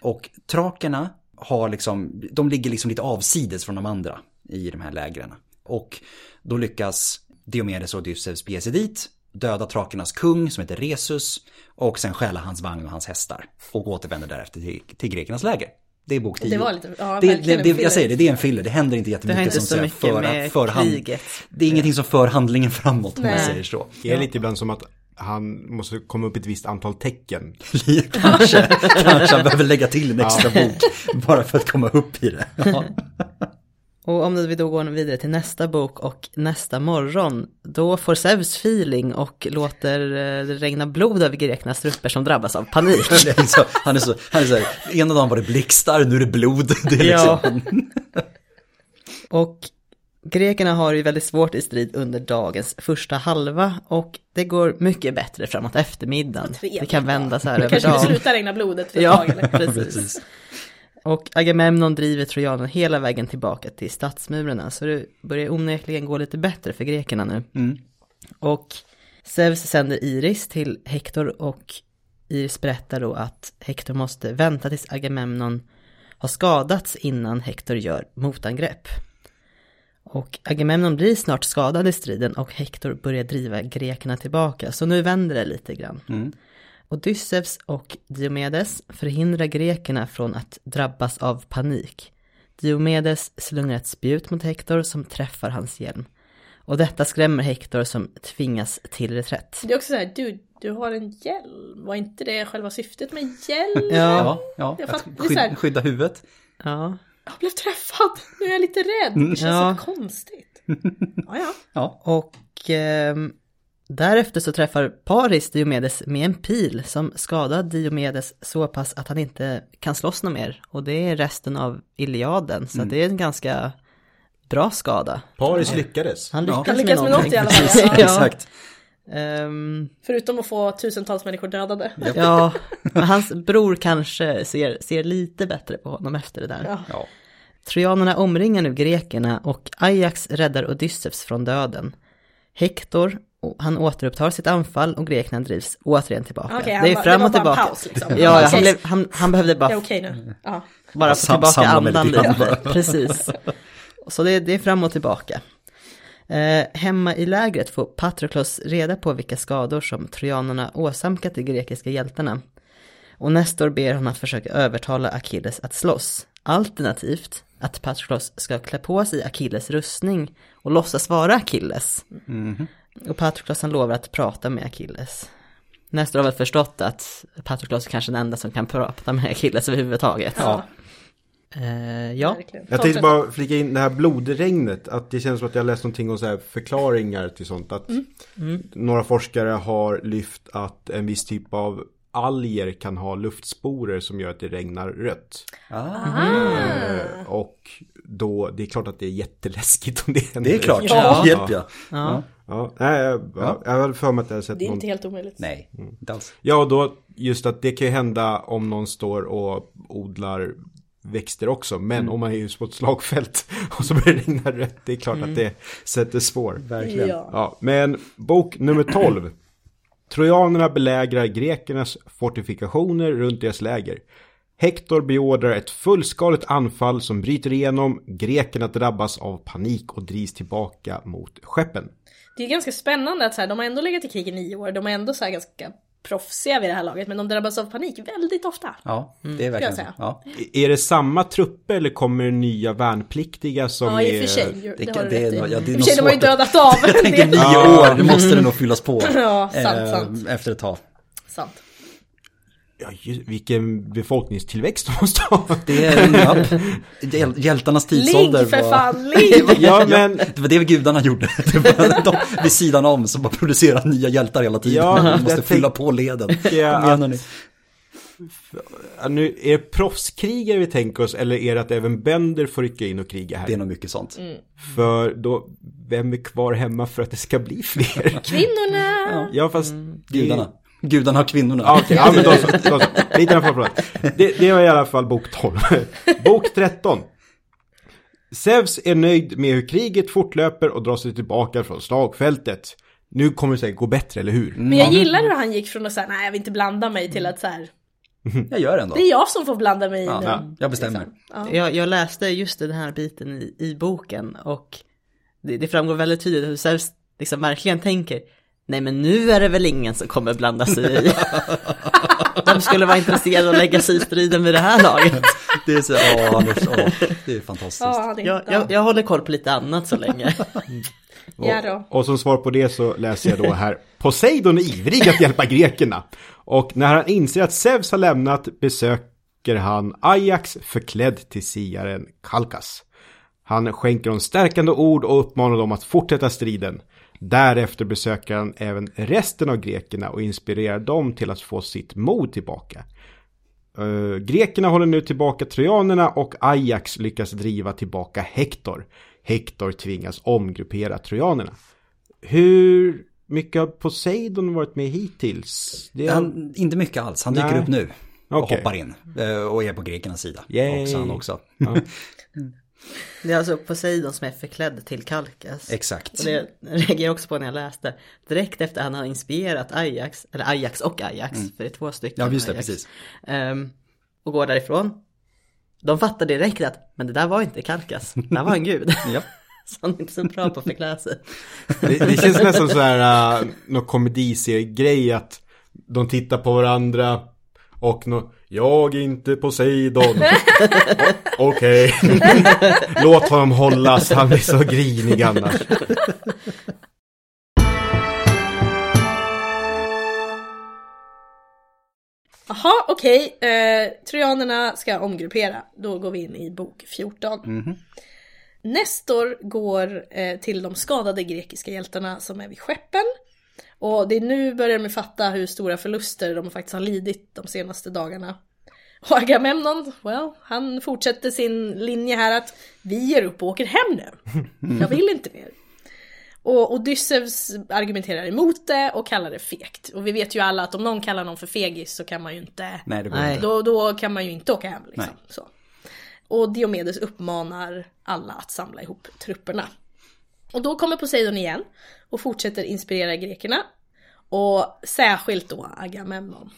B: Och trakerna har liksom, de ligger liksom lite avsides från de andra i de här lägren. Och då lyckas Diomedes och Odysseus bege sig dit, döda trakernas kung som heter Resus och sen stjäla hans vagn och hans hästar och återvänder därefter till, till grekernas läger. Det är bok 10.
A: Det var lite, ja,
B: det, det, det, jag säger det, det är en filler. Det händer inte
E: Det
B: jättemycket
E: har inte
B: som
E: så mycket
B: för,
E: med
B: för hand-
E: kriget.
B: Det är ingenting som för handlingen framåt om man
A: Nej.
B: säger så.
D: Det är lite ibland som att han måste komma upp ett visst antal tecken. *laughs*
B: kanske, kanske han behöver lägga till en extra bok bara för att komma upp i det. Ja. *laughs*
E: Och om vi då går vidare till nästa bok och nästa morgon, då får Zeus feeling och låter eh, det regna blod över grekernas trupper som drabbas av panik. *laughs*
B: Det är så, han är så, han är så här, ena dagen var det blixtar, nu är det blod. *laughs* Det är
E: Ja.
B: liksom, *laughs*
E: Och grekerna har ju väldigt svårt i strid under dagens första halva och det går mycket bättre framåt eftermiddagen. Det kan vända så här över
A: Kanske
E: dagen.
A: slutar regna blodet för ett
E: Ja,
A: tag eller?
E: precis.
B: precis.
E: Och Agamemnon driver trojanerna hela vägen tillbaka till stadsmurarna, så det börjar onekligen gå lite bättre för grekerna nu.
B: Mm.
E: Och Zeus sänder Iris till Hektor och Iris berättar då att Hektor måste vänta tills Agamemnon har skadats innan Hektor gör motangrepp. Och Agamemnon blir snart skadad i striden och Hektor börjar driva grekerna tillbaka, så nu vänder det lite grann.
B: Mm.
E: Odysseus och Diomedes förhindrar grekerna från att drabbas av panik. Diomedes slungar ett spjut mot Hektor som träffar hans hjälm. Och detta skrämmer Hektor som tvingas till reträtt.
A: Det är också så här, du, du har en hjälm. Var inte det själva syftet med hjälm?
E: Ja,
B: Ja, ja
A: Jag
B: att
A: fattar- det är så här-
B: skydda, skydda huvudet.
E: ja.
A: Jag blev träffad, nu är jag lite rädd. Det känns
E: Ja.
A: så konstigt. Ja, ja.
B: Ja,
E: Och ehm, därefter så träffar Paris Diomedes med en pil som skadar Diomedes så pass att han inte kan slåss något mer. Och det är resten av Iliaden, så det är en ganska bra skada.
D: Paris lyckades.
E: Han
B: Ja.
E: lyckas,
A: Han lyckas med
E: någonting.
A: något i alla fall, *laughs* ja.
E: ja.
B: exakt.
E: Ehm,
A: Förutom att få tusentals människor dödade.
E: Ja, men hans bror kanske ser, ser lite bättre på honom efter det där.
A: Ja.
B: Ja.
E: Trojanerna omringar nu grekerna och Ajax räddar Odysseus från döden. Hektor, och han återupptar sitt anfall och grekerna drivs återigen tillbaka.
A: Han
E: det är fram och tillbaka.
A: paus, liksom.
E: Ja, ja han, blev, han, han behövde bara,
A: Det är okej nu. Ja.
E: bara få tillbaka andan
B: lite. *laughs*
E: Precis. Så det, det är fram och tillbaka. Eh, hemma i lägret får Patroklos reda på vilka skador som trojanerna åsamkat de grekiska hjältarna. Och Nestor ber honom att försöka övertala Achilles att slåss. Alternativt att Patroklos ska klä på sig Achilles rustning och låtsas vara Achilles. Och Patroklos han lovar att prata med Achilles. Nestor har väl förstått att Patroklos är kanske den enda som kan prata med Achilles överhuvudtaget.
A: Ja,
E: Eh, ja.
A: verkligen.
D: Jag tänkte bara flika in det här blodregnet, att det känns som att jag läst någonting om så här förklaringar till sånt. Att några forskare har lyft att en viss typ av alger kan ha luftsporer som gör att det regnar rött.
B: Ah,
D: Eh, och då, det är klart att det är jätteläskigt om det händer.
B: det är klart.
A: Ja.
B: Hjälp ja.
E: Ja.
D: Ja, nej, jag, ja. jag hade för mig att jag hade sett
A: Det är
D: någon...
A: inte helt omöjligt.
B: Nej, inte alls.
D: Ja, och då just att det kan ju hända om någon står och odlar växter också. Men om man är just på ett slagfält *laughs* och så börjar det regna rött, det är klart att det sätter spår.
B: Verkligen.
A: Ja.
D: Ja, men bok nummer 12. Trojanerna belägrar grekernas fortifikationer runt deras läger. Hector beordrar ett fullskaligt anfall som bryter igenom, grekerna drabbas av panik och drivs tillbaka mot skeppen.
A: Det är ganska spännande att så här, de har ändå legat i krig i nio år, de är ändå så här ganska proffsiga vid det här laget, men de drabbas av panik väldigt ofta.
B: Ja, det är verkligen. Ja.
D: Är det samma trupper eller kommer det nya värnpliktiga som
A: Ja, i och
D: är...
A: för sig. Det,
B: Det
A: har du
B: det är
A: rätt i.
B: ja, det är
A: I och för sig, de har ju dödat av
B: Jag tänker nio
D: Ja.
B: år, det måste det nog fyllas på. *laughs*
A: Ja, sant,
B: eh,
A: sant.
B: Efter ett tag.
A: sant.
D: Ja, vilken befolkningstillväxt de måste ha.
B: Det är, hjäl- hjältarnas tidsålder
A: Ligg för
B: var...
A: fan, *laughs* ligg!
D: Ja, men...
B: Det var det gudarna gjorde. *laughs* Det var de vid sidan om som bara producerade nya hjältar hela tiden.
D: Ja, jag
B: måste fylla på leden.
D: Ja, nu, är det proffskrigare vi tänker oss eller är det att även bönder får rycka in och kriga här?
B: Det är nog mycket sånt.
D: För då, vem är kvar hemma för att det ska bli fler?
A: Kvinnorna!
D: ja, fast... det-
B: Gudarna. Gudarna har kvinnorna.
D: Okej. Ja, men då så. Då så. Lite. Det, det var i alla fall bok 12. *laughs* Bok 13. Zeus är nöjd med hur kriget fortlöper och drar sig tillbaka från slagfältet. Nu kommer det säkert gå bättre, eller hur?
A: Men jag gillar hur han gick från att säga nej jag vill inte blanda mig till att så här, *laughs*
B: Jag gör det ändå.
A: det är jag som får blanda mig i
B: Ja,
A: nu.
B: ja, jag bestämmer.
A: Ja.
E: Jag, jag läste just den här biten i, i boken och det, det framgår väldigt tydligt hur Zeus liksom verkligen tänker Nej men nu är det väl ingen som kommer blanda sig i. *laughs* Vem skulle vara intresserad av att lägga sig i striden vid det här laget?
B: Det är så, åh, Anders, åh, det är fantastiskt.
A: Ja, det,
E: Jag,
A: ja.
E: jag, jag håller koll på lite annat så länge.
A: Ja då.
D: Och som svar på det så läser jag då här. Poseidon är ivrig att hjälpa grekerna. Och när han inser att Zeus har lämnat besöker han Ajax förklädd till siaren Kalkas. Han skänker dem stärkande ord och uppmanar dem att fortsätta striden. Därefter besöker han även resten av grekerna och inspirerar dem till att få sitt mod tillbaka. Uh, grekerna håller nu tillbaka trojanerna och Ajax lyckas driva tillbaka Hektor. Hektor tvingas omgruppera trojanerna. Hur mycket har Poseidon varit med hittills? Det.
B: Han, inte mycket alls, han dyker
D: Nej.
B: upp nu. Och
D: Okej.
B: hoppar in. eh, Och är på grekernas sida.
D: Yay.
B: Också han också. *laughs*
E: Det är alltså Poseidon som är förklädd till Kalkas.
B: Exakt.
E: Och det jag också på när jag läste. Direkt efter han har inspirerat Ajax, eller Ajax och Ajax, för det är två stycken
B: Ja, just det,
E: Ajax.
B: precis.
E: Ehm, och går därifrån. De fattar direkt att, men det där var inte Kalkas, det där var en gud. *laughs*
B: Ja. *laughs*
E: Så han är inte så bra på att förklä sig.
D: Det, det känns nästan så här uh, någon komediserie-grej att de tittar på varandra och nå, jag är inte Poseidon. Okej. *laughs* Låt honom hållas, han blir så grinig annars.
A: Jaha, okej. Eh, trojanerna ska omgruppera. Då går vi in i bok 14. Nestor går eh, till de skadade grekiska hjältarna som är vid skeppen. Och det är nu börjar de fatta hur stora förluster de faktiskt har lidit de senaste dagarna. Och Agamemnon, well, han fortsätter sin linje här att vi ger upp och åker hem nu. *laughs* Jag vill inte mer. Och Odysseus argumenterar emot det och kallar det fegt. Och vi vet ju alla att om någon kallar någon för fegis så kan man ju inte
B: Nej, det går
E: Nej.
B: inte.
A: då, då kan man ju inte åka hem liksom.
B: Nej.
A: Så. Och Diomedes uppmanar alla att samla ihop trupperna. Och då kommer Poseidon igen och fortsätter inspirera grekerna. Och särskilt då Agamemnon.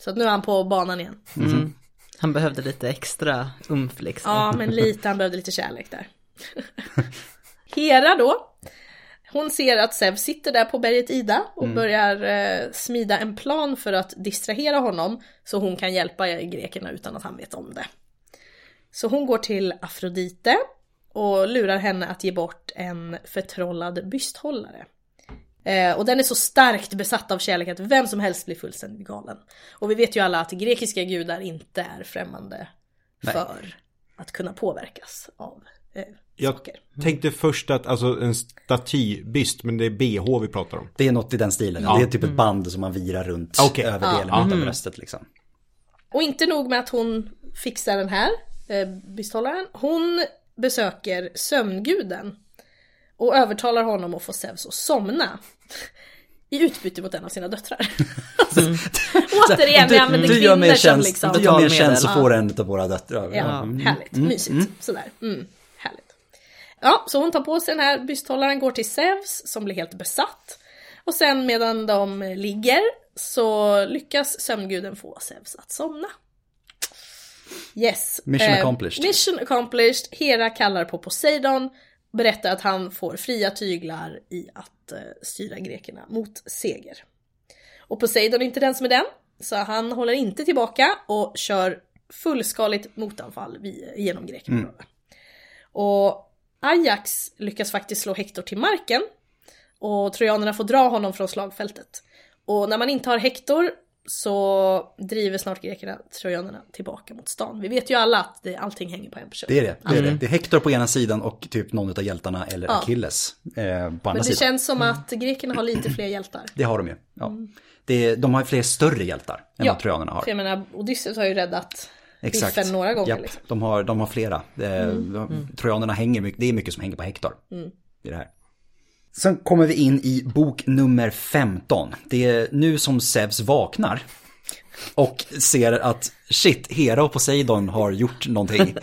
A: Så att nu är han på banan igen.
E: Han behövde lite extra umf liksom.
A: Ja, men *laughs* lite, han behövde lite kärlek där. *laughs* Hera då. Hon ser att Zeus sitter där på berget Ida och börjar eh, smida en plan för att distrahera honom så hon kan hjälpa grekerna utan att han vet om det. Så hon går till Afrodite och lurar henne att ge bort en förtrollad bysthållare. Eh, och den är så starkt besatt av kärlek att vem som helst blir fullständigt galen. Och vi vet ju alla att grekiska gudar inte är främmande
B: Nej.
A: för att kunna påverkas av eh,
D: Jag
A: saker.
D: tänkte först att, alltså en statybyst, men det är BH vi pratar om.
B: Det är något i den stilen.
D: Ja.
B: Det är typ ett band som man virar runt
D: Okej.
B: överdelen
D: Ja.
B: av bröstet liksom.
A: Och inte nog med att hon fixar den här eh, bysthållaren. Hon besöker sömnguden och övertalar honom att få Zeus att somna. I utbyte mot en av sina döttrar. *laughs* alltså, återigen, vi använder
B: du gör
A: kvinnor
B: mer
A: som liksom...
B: du gör mer tjänst så får en av våra döttrar.
A: Ja, härligt, mysigt. Sådär, mm, härligt. Ja, så hon tar på sig den här bysthållaren, går till Zeus som blir helt besatt. Och sen medan de ligger så lyckas sömnguden få Zeus att somna. Yes.
B: Mission
A: eh,
B: accomplished.
A: Mission accomplished. Hera kallar på Poseidon, berättar att han får fria tyglar i att eh, styra grekerna mot seger. Och Poseidon är inte den som är den, så han håller inte tillbaka och kör fullskaligt motanfall genom grekerna. Och Ajax lyckas faktiskt slå Hektor till marken och trojanerna får dra honom från slagfältet. Och när man inte har Hektor så driver snart grekerna trojanerna tillbaka mot stan. Vi vet ju alla att det, allting hänger på en person.
B: Det är det. Det är, det. det är Hector på ena sidan och typ någon av hjältarna eller
A: Ja.
B: Achilles eh, på andra
A: Men det
B: sidan.
A: känns som att grekerna har lite fler hjältar.
B: Det har de ju. Ja. Det är, de har ju fler större hjältar än
A: Ja,
B: vad trojanerna har.
A: Jag menar, Odysseus har ju räddat
B: Exakt.
A: biffen några gånger.
B: Japp,
A: Liksom.
B: de, har, de har flera. Eh, Trojanerna hänger mycket, det är mycket som hänger på Hector.
A: Mm.
B: I det här. Sen kommer vi in i bok nummer 15. Det är nu som Zeus vaknar. Och ser att shit, Hera och Poseidon har gjort någonting.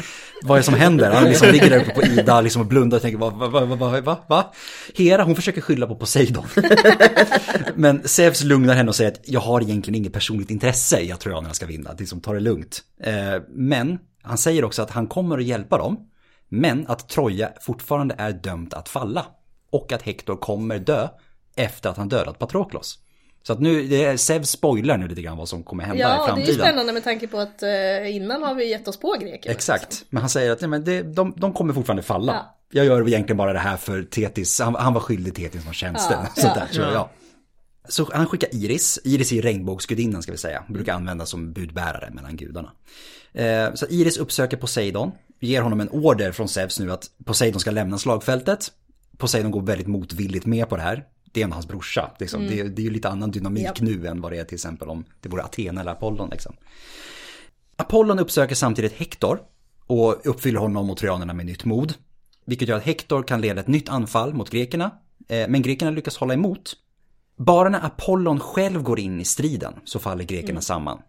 B: Vad är det som händer? Han liksom ligger där uppe på Ida liksom och blundar och tänker va, va, va, va, va, va? Hera hon försöker skylla på Poseidon. Men Zeus lugnar henne och säger att jag har egentligen inget personligt intresse i att trojanerna ska vinna. Det är som tar det lugnt. Eh, men han säger också att han kommer att hjälpa dem. Men att Troja fortfarande är dömt att falla. Och att Hector kommer dö efter att han dödat Patroklos. Så att nu, det är, Zeus spoilar nu lite grann vad som kommer hända i
A: Ja, det är
B: framtiden.
A: ju spännande med tanke på att eh, innan har vi gett oss på greker.
B: Exakt, men han säger att nej, men det, de, de kommer fortfarande falla.
A: Ja.
B: Jag gör egentligen bara det här för Tetis, han, han var skyldig Tetis någon tjänste.
A: Ja, *laughs* ja.
B: där, så, ja. så han skickar Iris, Iris är regnbågsgudinnan ska vi säga, brukar användas som budbärare mellan gudarna. Eh, så Iris uppsöker Poseidon, ger honom en order från Zeus nu att Poseidon ska lämna slagfältet. Poseidon går väldigt motvilligt med på det här. Det är ändå hans brorsa. Liksom. Det, är- det är ju lite annan dynamik
A: Japp.
B: nu än vad det är till exempel om det vore Athena eller Apollon. Liksom. Apollon uppsöker samtidigt Hector och uppfyller honom och trojanerna med nytt mod. Vilket gör att Hector kan leda ett nytt anfall mot grekerna. eh, Men grekerna lyckas hålla emot. Bara när Apollon själv går in i striden så faller grekerna samman.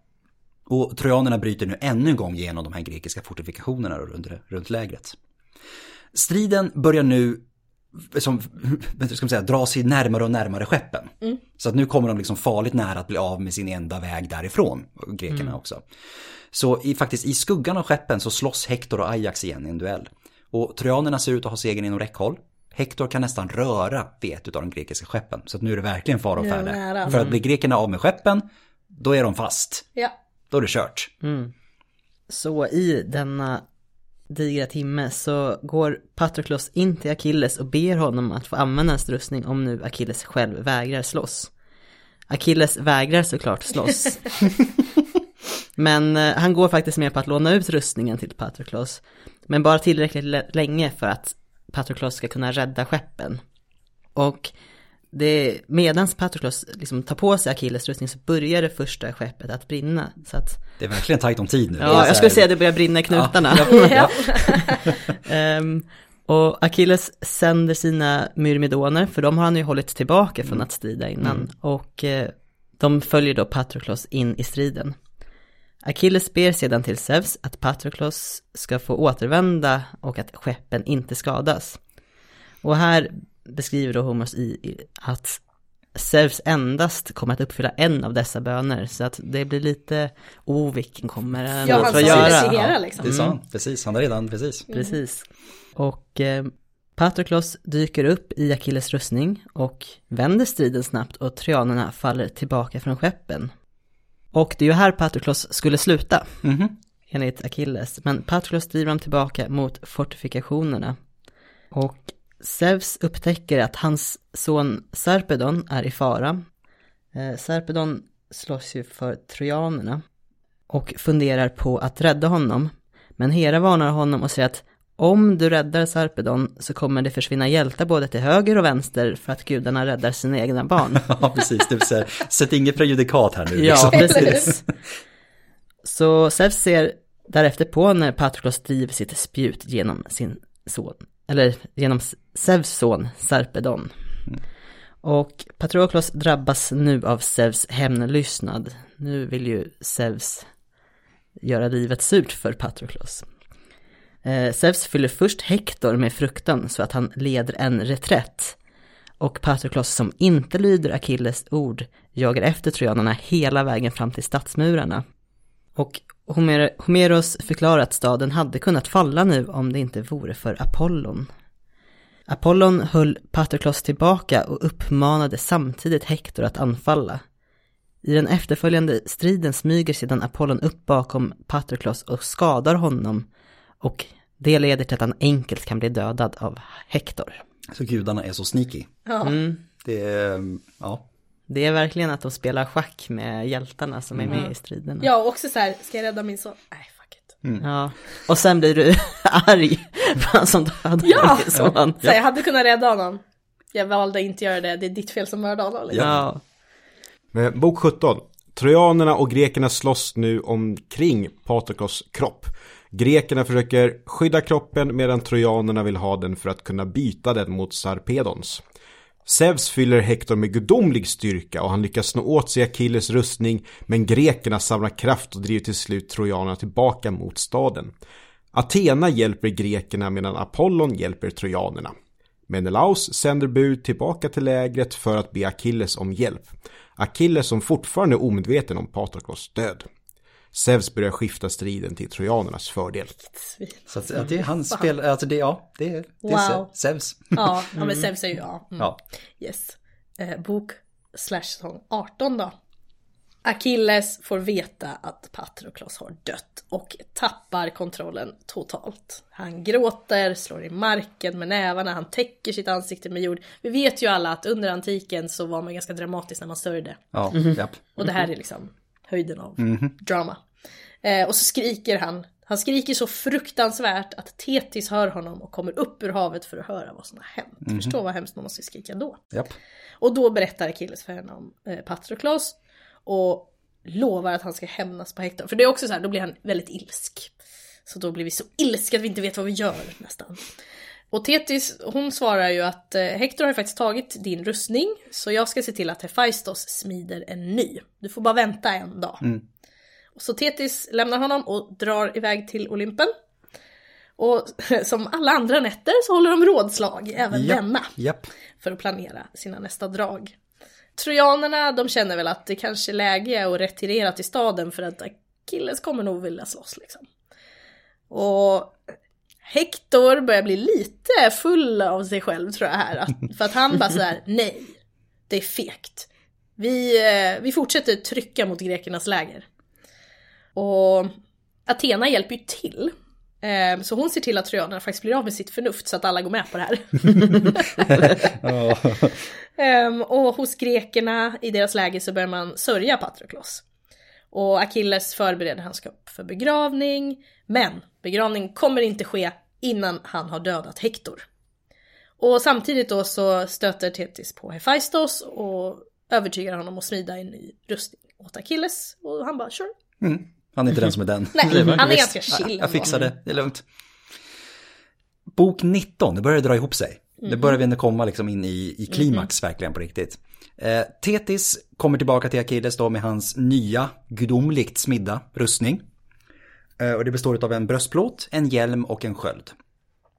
B: Och trojanerna bryter nu ännu en gång genom de här grekiska fortifikationerna runt, runt lägret. Striden börjar nu som, vad ska man säga, dra sig närmare och närmare skeppen. Så att nu kommer de liksom farligt nära att bli av med sin enda väg därifrån, grekerna också. Så i, faktiskt i skuggan av skeppen så slåss Hector och Ajax igen i en duell. Och trojanerna ser ut att ha segern inom räckhåll. Hector kan nästan röra vid ett av de grekiska skeppen. Så att nu är det verkligen fara och färde. För att bli grekerna av med skeppen, då är de fast.
A: Ja.
B: Då är det kört.
E: Så i denna digra timme så går Patroklos in till Achilles och ber honom att få använda hans rustning om nu Achilles själv vägrar slåss. Achilles vägrar såklart slåss. *laughs* Men eh, han går faktiskt med på att låna ut rustningen till Patroklos. Men bara tillräckligt lä- länge för att Patroklos ska kunna rädda skeppen. Och det, medans Patroklos liksom tar på sig Achilles rustning så börjar det första skeppet att brinna. Så att
B: Det är verkligen tajt om tid nu.
E: Ja, jag skulle säga att det börjar brinna i knutarna.
A: Ja. *laughs*
E: Ehm, och Achilles sänder sina myrmidoner, för de har han ju hållit tillbaka från att strida innan. Och eh, de följer då Patroklos in i striden. Achilles ber sedan till Zeus att Patroklos ska få återvända och att skeppen inte skadas. Och här beskriver då Homers i att Zeus endast kommer att uppfylla en av dessa böner, så att det blir lite, oh vilken kommer han
A: Ja,
E: att
A: han
E: göra?
A: det till Hera liksom.
B: Det sa han, precis. Han har redan, precis.
E: Precis. Och eh, Patroklos dyker upp i Achilles rustning och vänder striden snabbt och trojanerna faller tillbaka från skeppen. Och det är ju här Patroklos skulle sluta,
B: Mhm.
E: enligt Achilles. Men Patroklos driver dem tillbaka mot fortifikationerna. Och Zeus upptäcker att hans son Sarpedon är i fara. Eh, Sarpedon slåss ju för trojanerna och funderar på att rädda honom. Men Hera varnar honom och säger att om du räddar Sarpedon så kommer det försvinna hjältar både till höger och vänster för att gudarna räddar sina egna barn. *laughs*
B: Ja, precis. Det säga, sätt inget prejudikat här nu.
E: Ja,
B: liksom.
E: precis. Så Zeus ser därefter på när Patroklos driver sitt spjut genom sin son, eller genom Zeus son Sarpedon. Och Patroklos drabbas nu av Zeus hämndlystnad. Nu vill ju Zeus göra livet surt för Patroklos. Eh, Zeus fyller först Hector med fruktan så att han leder en reträtt. Och Patroklos som inte lyder Achilles ord jagar efter trojanerna hela vägen fram till stadsmurarna. Och Homer Homeros förklarar att staden hade kunnat falla nu om det inte vore för Apollon. Apollon höll Patroklos tillbaka och uppmanade samtidigt Hector att anfalla. I den efterföljande striden smyger sedan Apollon upp bakom Patroklos och skadar honom och det leder till att han enkelt kan bli dödad av Hector.
B: Så gudarna är så sneaky.
A: Ja.
E: Mm.
B: Det är, ja.
E: Det är verkligen att de spelar schack med hjältarna som är med i striderna.
A: Ja, och också så här, ska jag rädda min son? Nej, it.
E: Ja. Och sen blir du *laughs* arg på han som dödar
A: Ja!
E: son.
A: Så jag hade kunnat rädda honom. Jag valde inte göra det, det är ditt fel som mördade honom. Liksom.
E: Ja.
D: Men bok 17. Trojanerna och grekerna slåss nu omkring Patroklos kropp. Grekerna försöker skydda kroppen medan trojanerna vill ha den för att kunna byta den mot Sarpedons. Zeus fyller Hector med gudomlig styrka och han lyckas snå åt sig Achilles rustning men grekerna samlar kraft och driver till slut trojanerna tillbaka mot staden. Athena hjälper grekerna medan Apollon hjälper trojanerna. Menelaus sänder bud tillbaka till lägret för att be Achilles om hjälp. Achilles som fortfarande är omedveten om Patroklos död. Zeus börjar skifta striden till trojanernas fördel.
B: Så att, att det är hans spel, alltså det, ja, det, är- det är
A: Wow.
B: Zeus.
A: Ja, ja *laughs* men Zeus är ju, ja. Mm.
B: Ja.
A: Yes. Eh, bok slash säsong 18 då. Achilles får veta att Patroklos har dött och tappar kontrollen totalt. Han gråter, slår i marken med nävarna, han täcker sitt ansikte med jord. Vi vet ju alla att under antiken så var man ganska dramatisk när man sörjde.
B: Ja, japp.
A: Och det här är liksom höjden av drama. Eh, och så skriker han. Han skriker så fruktansvärt att Tetis hör honom och kommer upp ur havet för att höra vad som har hänt. Förstå vad hemskt man måste skrika då.
B: japp.
A: Och då berättar Achilles för henne om eh, Patroklos och lovar att han ska hämnas på Hector. För det är också så här, då blir han väldigt ilsk. Så då blir vi så ilska att vi inte vet vad vi gör nästan. Och Tetis, hon svarar ju att eh, Hector har faktiskt tagit din rustning, så jag ska se till att Hephaistos smider en ny. Du får bara vänta en dag. Och så Tetis lämnar honom och drar iväg till Olympen. Och *laughs* som alla andra nätter så håller de rådslag, även
B: Japp,
A: denna
B: Japp.
A: för att planera sina nästa drag. Trojanerna, de känner väl att det kanske är läge att retirera till staden för att Achilles kommer nog vilja slåss liksom. Och Hector börjar bli lite full av sig själv tror jag här. Att, *laughs* för att han bara sådär, nej, det är fegt. Vi, eh, vi fortsätter trycka mot grekernas läger. Och Athena hjälper ju till. Eh, Så hon ser till att trojanerna faktiskt blir av med sitt förnuft så att alla går med på det här. *laughs* Ehm, och hos grekerna i deras läger så börjar man sörja Patroklos. Och Achilles förbereder hans kropp för begravning, men begravning kommer inte ske innan han har dödat Hector. Och samtidigt då så stöter Thetis på Hephaistos och övertygar honom att smida en ny rustning åt Achilles. Och han bara sure.
B: Han är inte den som är den.
A: Nej, han är ganska chill
B: Jag, jag fixar det, det är lugnt. Bok 19, det börjar dra ihop sig.
A: Mhm.
B: Det börjar vi ändå komma liksom in i, i klimax verkligen på riktigt. Eh, Tetis kommer tillbaka till Achilles då med hans nya gudomligt smidda rustning. Eh, och det består av en bröstplåt, en hjälm och en sköld.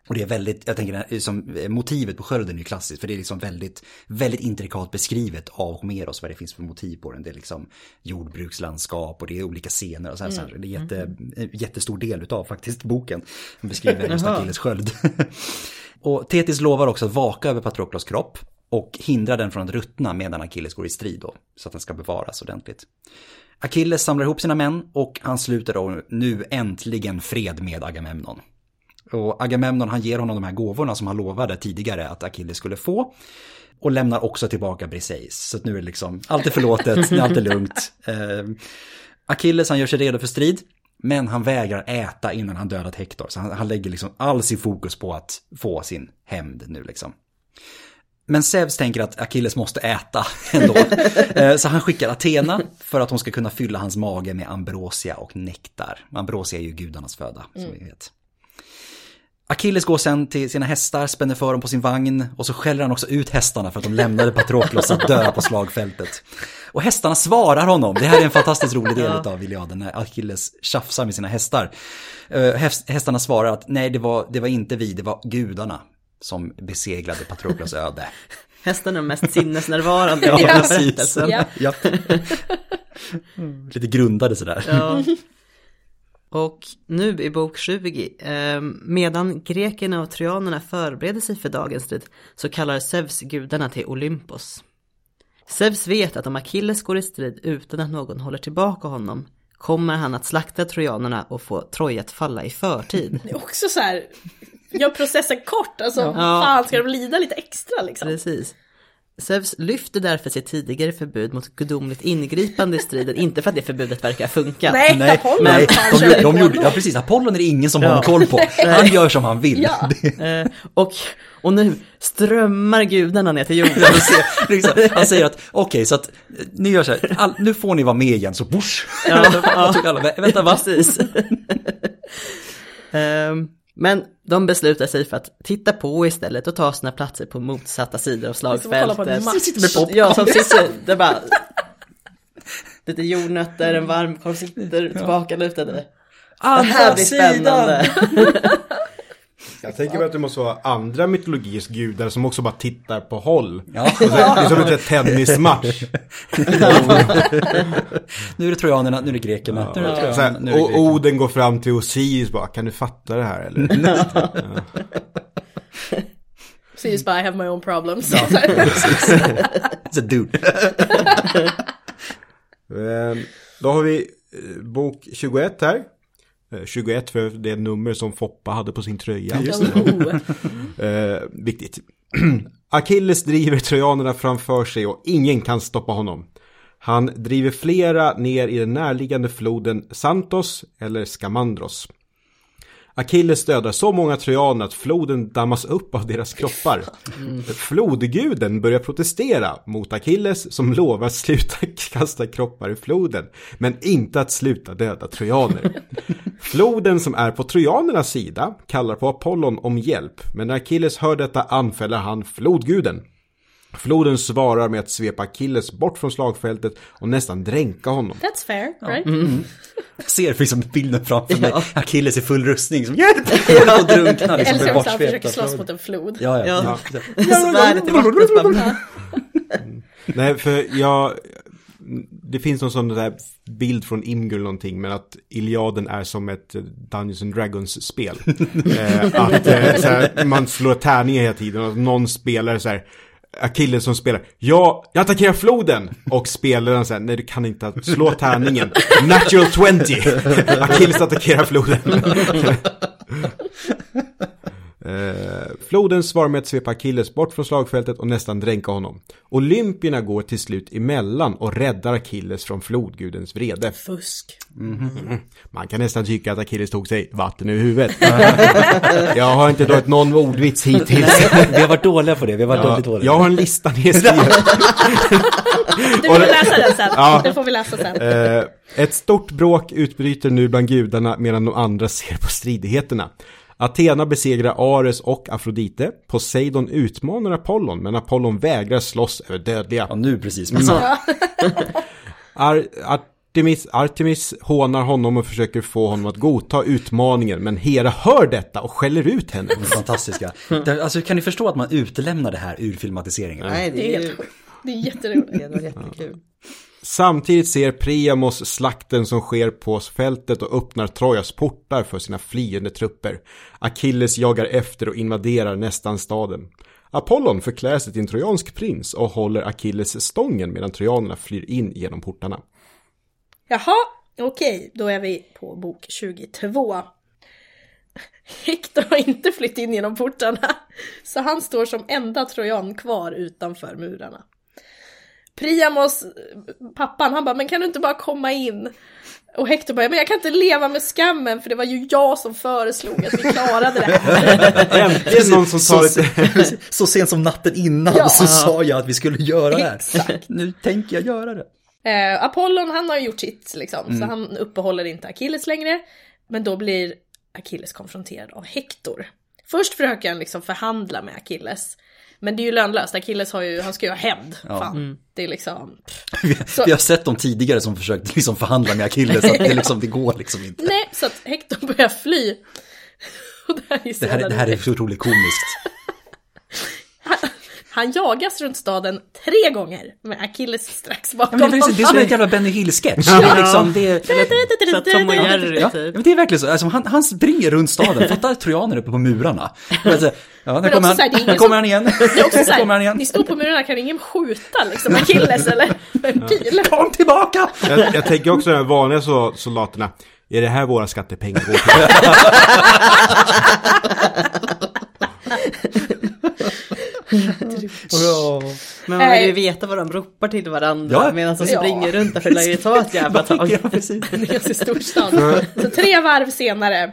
B: Och det är väldigt, jag tänker det är som, eh, motivet på skölden är ju klassiskt för det är liksom väldigt, väldigt intrikat beskrivet av Homeros vad det finns för motiv på den. Det är liksom jordbrukslandskap och det är olika scener och så här. Så här. Det är jätte, en jättestor del utav faktiskt boken. Den beskriver just *laughs*
E: Jaha.
B: Achilles sköld. *laughs* och Tetis lovar också att vaka över Patroklos kropp och hindra den från att ruttna medan Achilles går i strid då, så att den ska bevaras ordentligt. Achilles samlar ihop sina män och han sluter då nu äntligen fred med Agamemnon. Och Agamemnon han ger honom de här gåvorna som han lovade tidigare att Achilles skulle få. Och lämnar också tillbaka Briseis. Så nu är det liksom, allt är förlåtet, *laughs* allt är lugnt. Eh, Achilles han gör sig redo för strid. Men han vägrar äta innan han dödat Hector. Så han, han lägger liksom all sin fokus på att få sin hämnd nu liksom. Men Zeus tänker att Achilles måste äta *laughs* ändå. Eh, Så han skickar Athena för att hon ska kunna fylla hans mage med ambrosia och nektar. Ambrosia är ju gudarnas föda, som vi vet. Achilles går sen till sina hästar, spänner för dem på sin vagn och så skäller han också ut hästarna för att de lämnade Patroklos att dö på slagfältet. Och hästarna svarar honom, det här är en fantastiskt rolig del av Iliaden när Achilles tjafsar med sina hästar. Eh, häst- Hästarna svarar att nej, det var, det var inte vi, det var gudarna som beseglade Patroklos öde. *laughs*
E: Hästen är de mest sinnesnärvarande i *laughs*
B: Ja,
E: hela
B: precis.
E: berättelsen.
A: Ja.
B: Ja. Lite grundade sådär.
E: Ja. *laughs* Och nu i bok 20, eh, medan grekerna och trojanerna förbereder sig för dagens strid så kallar Zeus gudarna till Olympos. Zeus vet att om Achilles går i strid utan att någon håller tillbaka honom kommer han att slakta trojanerna och få Troja att falla i förtid.
A: Det är också så här, gör processen kort, alltså
E: Ja.
A: fan ska de lida lite extra liksom?
E: Precis. Zeus lyfter därför sitt tidigare förbud mot gudomligt ingripande i striden, inte för att det förbudet verkar funka.
A: Nej,
B: Nej,
A: Apollon
B: nej de, de
A: på.
B: gjorde, ja precis, Apollon är det ingen som har
E: Ja.
B: någon koll på. *laughs* Han gör som han vill.
A: Ja. *laughs*
E: Eh, och, och nu strömmar gudarna ner till jorden. *laughs*
B: Han säger- liksom, Han säger att okej, så att ni gör så här, all, nu får ni vara med igen, så whoosh.
E: Ja, ja.
B: Alla, vänta va?
E: Precis. Ehm, men de beslutar sig för att titta på istället och ta sina platser på motsatta sidor av
A: som att kolla på en
E: slagfältet.
A: match.
B: Sitter med popcorn.
E: Ja, som sitter, det bara lite jordnötter, en varmkorv, sitter tillbaka lutade. Det här blir spännande. *laughs*
D: Jag tänker mig att det måste vara andra mytologiers gudar som också bara tittar på håll.
B: Ja.
D: Alltså, det är som en tennismatch. *laughs*
B: Nu är det trojanerna, nu är det grekerna, nu är det trojanerna,
D: här,
B: nu är det
D: och. Oden går fram till Osiris bara, kan du fatta det här eller? *laughs*
A: Sirius bara, I have my own problems. *laughs*
B: It's a dude.
D: Eh, Då har vi eh, bok 21 här. Eh, 21 för det nummer som Foppa hade på sin tröja. *laughs*
A: Oh.
D: Eh, viktigt. *clears throat* Achilles driver trojanerna framför sig och ingen kan stoppa honom. Han driver flera ner i den närliggande floden Santos eller Skamandros. Achilles dödar så många trojaner att floden dammas upp av deras kroppar. Flodguden börjar protestera mot Achilles som lovar att sluta *laughs* kasta kroppar i floden, men inte att sluta döda trojaner. *laughs* Floden som är på trojanernas sida kallar på Apollon om hjälp, men när Achilles hör detta anfäller han flodguden. Floden svarar med att svepa Achilles bort från slagfältet och nästan dränka honom.
A: That's fair, right?
B: Jag *laughs* ser liksom bilden framför mig,
E: Ja.
B: Achilles i full rustning som hjälp! *laughs* Håller på att drunkna liksom.
A: Han försöker slåss mot en flod.
B: Ja, ja.
E: Ja.
B: ja.
E: Svärdet i vattnet bara,
D: Nej, för jag... Det finns någon sån där bild från Imgur eller någonting, men att Iliaden är som ett Dungeons and Dragons-spel. *laughs* eh, att eh, så här, man slår tärningar hela tiden och någon spelare så här, Achilles som spelar, ja, jag attackerar floden! Och spelaren säger, nej du kan inte slå tärningen. Natural 20! *laughs* Achilles attackerar floden. *laughs* Floden svarar med att svepa Achilles bort från slagfältet och nästan dränka honom. Olympierna går till slut emellan och räddar Achilles från flodgudens vrede.
A: Fusk.
D: Man kan nästan tycka att Achilles tog sig vatten över huvudet. *laughs* jag har inte dragit någon ordvits hittills.
B: Vi har varit dåliga på det, vi har varit
D: Ja,
B: dåliga.
D: jag har en lista nedskriven. *laughs*
A: Du får läsa den sen.
D: Ja.
A: Det får vi läsa sen.
D: Eh, ett stort bråk utbryter nu bland gudarna medan de andra ser på stridigheterna. Athena besegrar Ares och Afrodite. Poseidon utmanar Apollon, men Apollon vägrar slåss över dödliga.
B: Ja, nu precis. Men så, *laughs*
D: Ar Artemis, Artemis hånar honom och försöker få honom att godta utmaningen, men Hera hör detta och skäller ut henne.
B: fantastiska. *laughs* Det- Alltså kan ni förstå att man utelämnar det här ur filmatiseringen?
E: Nej,
A: Det är helt. Det är jätteroligt.
E: det var jättekul.
D: Samtidigt ser Priamos slakten som sker på fältet och öppnar Trojas portar för sina flyende trupper. Achilles jagar efter och invaderar nästan staden. Apollon förklär sig till en trojansk prins och håller Achilles stången medan trojanerna flyr in genom portarna.
A: Jaha, okej, då är vi på bok 22. Hector *laughs* har inte flytt in genom portarna, så han står som enda trojan kvar utanför murarna. Priamos, pappan, han bara, men kan du inte bara komma in? Och Hector bara, men jag kan inte leva med skammen för det var ju jag som föreslog att vi klarade det här. *laughs*
D: Äntligen någon som tar
B: så,
D: lite...
B: så sent som natten innan
A: Ja.
B: så sa jag att vi skulle göra det här.
A: Exakt.
B: Nu tänker jag göra det.
A: Eh, Apollon han har gjort sitt liksom, så han uppehåller inte Achilles längre. Men då blir Achilles konfronterad av Hector. Först försöker han liksom förhandla med Achilles. Men det är ju lönlöst, Achilles har ju, han ska ju ha hämnd. Fan, det är liksom... *laughs*
B: Vi,
A: Så-
B: vi har sett de tidigare som försökt liksom förhandla med Achilles, att det, liksom, det går liksom inte.
A: Nej, så att Hector börjar fly. *laughs* Och det här är, så
B: Det här, det här är otroligt komiskt.
A: Han *laughs* jagas runt staden tre gånger med Achilles strax bakom
B: Ja, men det, är, det är som en jävla Benny Hill-sketch. Det är liksom, det är,
E: Så att Tom och Jerry
B: Ja,
E: typ.
B: men det är verkligen så. Alltså, han, han springer runt staden, fattar *laughs* trojaner uppe på murarna. Alltså, Ja, där
A: Men
B: kommer
A: här,
B: han, där kommer han igen. *laughs*
A: Det är också så
B: Där kommer han
A: här,
B: igen.
A: ni står på murarna, kan ingen skjuta liksom Achilles eller *laughs* en pil?
B: Kom tillbaka!
D: Jag, jag tänker också de vanliga så, soldaterna. Är det här våra skattepengar går till? *laughs*
E: Men man vill ju veta vad de ropar till varandra
B: Ja.
E: medan de
A: Ja.
E: springer runt där för det lär ju ta ett jävla tag.
B: Ja, precis.
A: En ganska stor stad. Så tre varv senare.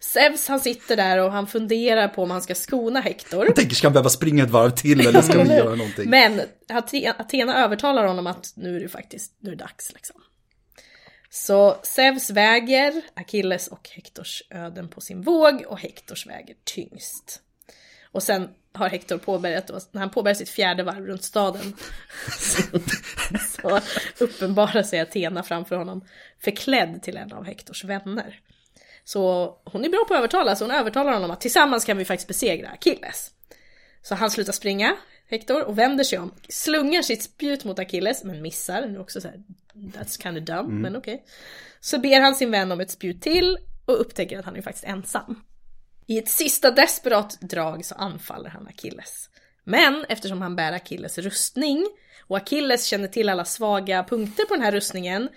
A: Zeus han sitter där och han funderar på om han ska skona Hector.
B: Jag tänker, ska han behöva springa ett varv till eller ska vi göra någonting?
A: Men Athena övertalar honom att nu är det faktiskt, nu är det dags liksom. Så Zeus väger Achilles och Hektors öden på sin våg och Hektors väger tyngst. Och sen har Hector påbörjat, då, när han påbörjar sitt fjärde varv runt staden, *laughs* så, uppenbarar sig Athena framför honom förklädd till en av Hektors vänner. Så hon är bra på att övertala, så hon övertalar honom att tillsammans kan vi faktiskt besegra Achilles. Så han slutar springa, Hector, och vänder sig om, slungar sitt spjut mot Achilles, men missar. Är också så här, that's kind of dumb, men okej. Så ber han sin vän om ett spjut till och upptäcker att han är faktiskt ensam. I ett sista desperat drag så anfaller han Achilles. Men eftersom han bär Achilles rustning och Achilles känner till alla svaga punkter på den här rustningen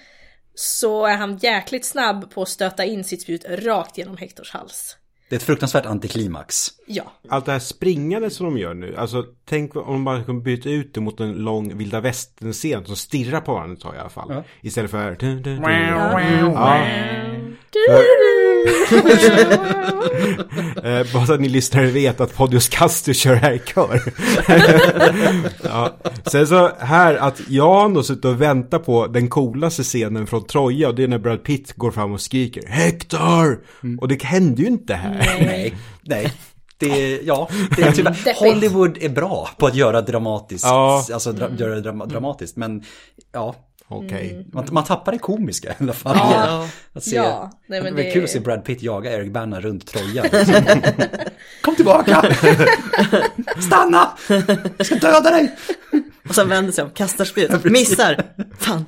A: så är han jäkligt snabb på att stöta in sitt spjut rakt genom Hektors hals.
B: Det är ett fruktansvärt antiklimax.
A: Ja,
D: Allt det här springandet som de gör nu, alltså tänk om de bara kunde byta ut det mot en lång vilda västern-scen som stirrar på varandra tar jag i alla fall. Istället för... Dun. Ja. *laughs* Eh, bara så att ni lyssnare vet att Podius Castus kör här i kör. *laughs* ja. Sen så här att jag har ändå suttit och väntat på den coolaste scenen från Troja och det är när Brad Pitt går fram och skriker Hector! Och det hände ju inte här.
B: Nej, nej. Det är, ja, det är tyvärr. Hollywood är bra på att göra dramatiskt,
D: Ja.
B: alltså dra, göra det dram, dramatiskt, men ja,
D: Okej.
B: man, man tappar det komiska i alla fall.
E: Ja.
B: Att se,
A: Ja, nej, men
B: det är kul att se Brad Pitt jaga Eric Bana runt Troja. *laughs* Kom tillbaka! Stanna! Jag ska döda dig!
E: Och sen vänder sig om, kastar spjut, missar. Fan.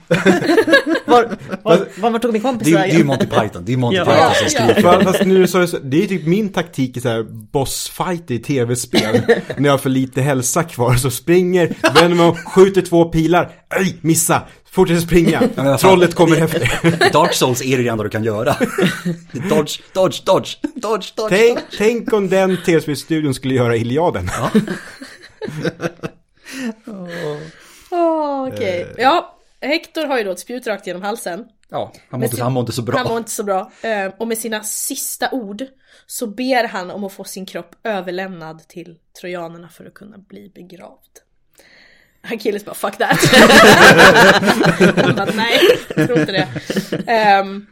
E: Var, var, var, var tog min kompis
B: Det är, det är ju
E: vägen?
B: Monty Python, det är Monty
E: Ja.
B: Python
A: Ja,
B: som
A: ja.
B: skriver.
D: Fa- Fast nu så är det, så, det är typ min taktik i så här bossfight i tv-spel. när jag har för lite hälsa kvar så springer, vänder mig om, skjuter två pilar, ej, missa, fortsätter springa,
B: fan,
D: trollet kommer efter. *laughs*
B: Dark Souls är det enda du kan göra. Dodge, dodge, dodge, dodge, dodge.
D: Tänk, tänk om den tv-spelsstudion skulle göra Iliaden. *laughs*
A: Åh, okej. Ja, Hector har ju då ett spjut rakt genom halsen.
B: Ja, han mår inte,
A: sin-
B: han mår inte så bra.
A: Han mår inte så bra. Eh, Och med sina sista ord så ber han om att få sin kropp överlämnad till trojanerna för att kunna bli begravd. Achilles bara 'fuck that' *laughs* bara, Nej, jag tror inte det. Ehm,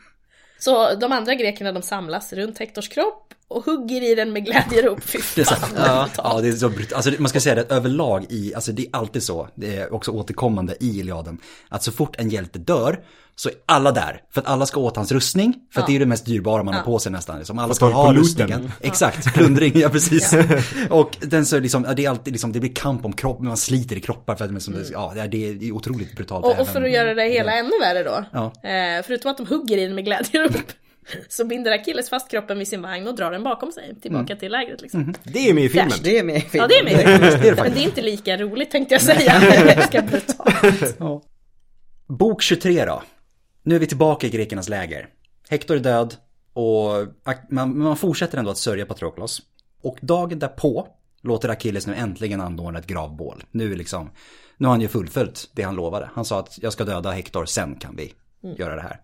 A: så de andra grekerna de samlas runt Hektors kropp och hugger i den med glädjerop. Fy
B: Det är
A: fan
B: ja, ja, det är så brutalt. Alltså, man ska säga det överlag i, alltså det är alltid så, det är också återkommande i Iliaden, att så fort en hjälte dör så är alla där. För att alla ska åt hans rustning, för att det är det mest dyrbara man har på sig nästan. Liksom. Alla ska ha rustningen. Exakt, *laughs* plundring, ja precis. Och den så liksom, ja, det är alltid liksom, det blir kamp om kropp, man sliter i kroppar för att, liksom, ja, det är- otroligt brutalt.
A: Och, och för att göra det hela ännu värre då,
B: Ja.
A: eh, förutom att de hugger i den med glädjerop, så binder Achilles fast kroppen vid sin vagn och drar den bakom sig tillbaka till lägret liksom.
D: Det är med i filmen.
E: Det är med i
A: Ja
E: filmen.
A: det är med.
B: är det
A: Men det är inte lika roligt tänkte jag säga. *laughs* Det är ganska brutalt.
B: Bok 23 då. Nu är vi tillbaka i grekernas läger. Hector är död och man, man fortsätter ändå att sörja Patroklos. Och dagen därpå låter Achilles nu äntligen anordna ett gravbål. Nu liksom, nu har han ju fullföljt det han lovade. Han sa att jag ska döda Hector, sen kan vi göra det här.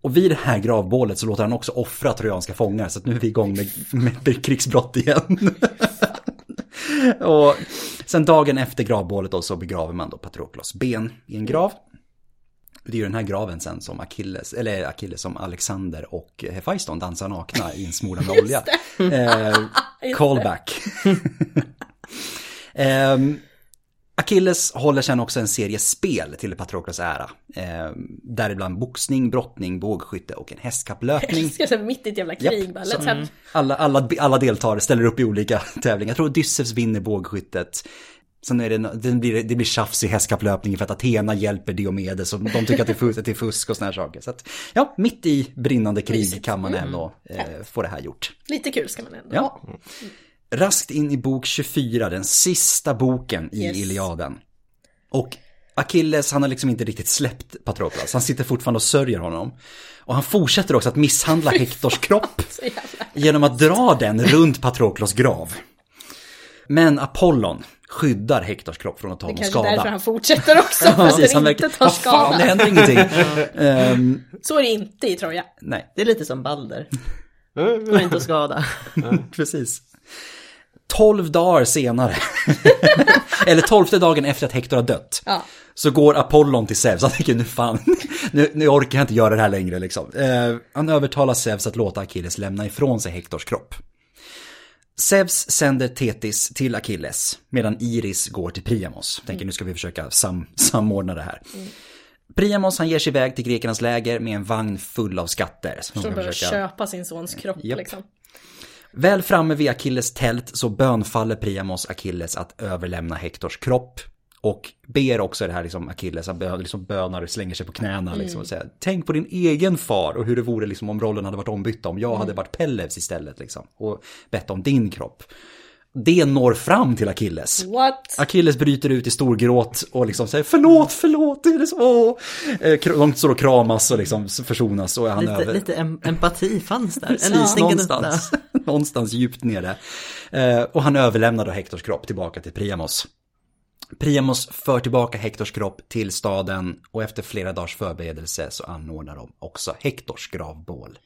B: Och vid det här gravbålet så låter han också offra trojanska fångar så att nu är vi igång med, med krigsbrott igen. *laughs* och sen dagen efter gravbålet då så begraver man då Patroklos ben i en grav. Det är ju den här graven sen som Achilles, eller Achilles som Alexander och Hephaiston dansar nakna i en smorda med *laughs* olja. Eh, callback. *laughs* Ehm, Achilles håller sen också en serie spel till Patroklos ära. Eh, däribland boxning, brottning, bågskytte och en hästkapplöpning. *laughs*
A: Mitt i ett jävla krig
B: Japp,
A: bara.
B: så-
A: have...
B: Alla, alla, alla deltagare ställer upp i olika tävlingar. Jag tror Odysseus vinner bågskyttet. Sen är det, det, blir, det blir tjafs i hästkapplöpningen för att Athena hjälper Diomedes och de tycker att det är fusk, att det är fusk och såna här saker. Så att, ja, mitt i brinnande krig kan man ändå eh, få det här gjort.
A: Lite kul ska man ändå
B: Ja.
A: ha.
B: Raskt in i bok 24, den sista boken i
A: Yes.
B: Iliaden. Och Achilles, han har liksom inte riktigt släppt Patroklos. Han sitter fortfarande och sörjer honom. Och han fortsätter också att misshandla *laughs* Hektors kropp genom att dra den runt Patroklos grav. Men Apollon skyddar Hektors kropp från att ta
A: Det
B: någon
A: kanske är
B: skada.
A: därför han fortsätter också, *laughs* för att
B: Precis, han
A: den inte tar
B: vad fan, det
A: skada.
B: händer ingenting. *laughs* Ehm,
A: Så är det inte i Troja.
B: nej,
E: Det är lite som Balder. *laughs* Går inte att skada.
B: precis. Tolv dagar senare, eller tolfte dagen efter att Hector har dött,
A: Ja.
B: så går Apollon till Zeus. Han tänker nu fan, nu, nu orkar jag inte göra det här längre liksom. Eh, han övertalar Zeus att låta Achilles lämna ifrån sig Hektors kropp. Zeus sänder Thetis till Achilles medan Iris går till Priamos. Tänker nu ska vi försöka sam samordna det här. Priamos han ger sig iväg till grekernas läger med en vagn full av skatter. Som ska
A: behöver
B: försöka-
A: köpa sin sons kropp
B: Japp.
A: liksom.
B: Väl framme vid Achilles tält så bönfaller Priamos Achilles att överlämna Hektors kropp. Och ber också det här liksom Achilles, han liksom bönar och slänger sig på knäna liksom och säger Tänk på din egen far och hur det vore liksom om rollen hade varit ombytta, om jag hade varit Pellevs istället liksom. Och bett om din kropp. Det når fram till Achilles.
A: What?
B: Achilles bryter ut i stor gråt och liksom säger förlåt, förlåt, det är så. åh." De står och kramas och liksom försonas och han
E: Lite,
B: över...
E: lite em empati fanns där.
B: Precis, någonstans, *laughs* någonstans djupt nere. Eh, och han överlämnar då Hektors kropp tillbaka till Priamos. Priamos för tillbaka Hektors kropp till staden och efter flera dagars förberedelse så anordnar de också Hektors gravbål.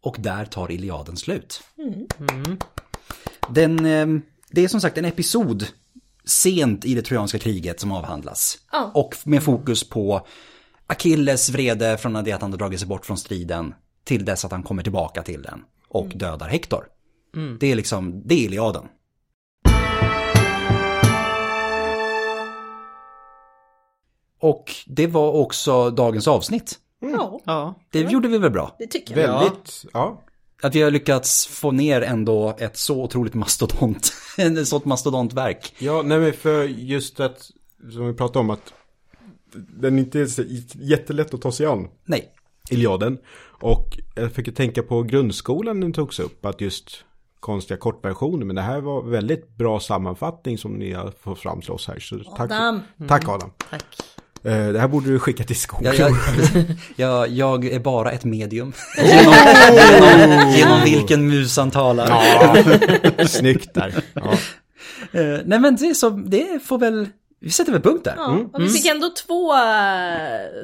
B: Och där tar Iliaden slut. Den, eh, det är som sagt en episod sent i det trojanska kriget som avhandlas.
A: Ja.
B: Och med fokus på Achilles vrede från det att han har dragit sig bort från striden till dess att han kommer tillbaka till den och dödar Hektor. Det är liksom, det är Iliaden. Och det var också dagens avsnitt.
A: Ja,
E: Ja.
B: Det gjorde vi väl bra?
A: det tycker jag.
D: Väldigt, ja.
B: Att vi har lyckats få ner ändå ett så otroligt mastodont, *laughs* ett sånt mastodontverk.
D: Ja, nej men för just att, som vi pratade om att den inte är så jättelätt att ta sig an,
B: Nej,
D: Iliaden. Och jag fick ju tänka på grundskolan den togs upp, att just konstiga kortversioner, men det här var väldigt bra sammanfattning som ni har fått fram till oss här. Så tack,
A: Adam.
D: tack Adam.
E: Tack.
D: Eh, Det här borde du skicka till skolan.
B: jag, *laughs* jag, jag, jag är bara ett medium. *laughs* genom, genom, genom vilken mus han talar.
D: Ja, *laughs* snyggt där. Ja.
B: Eh, nej men det, så, det får väl, vi sätter väl punkt där.
A: Ja, och vi fick ändå två äh,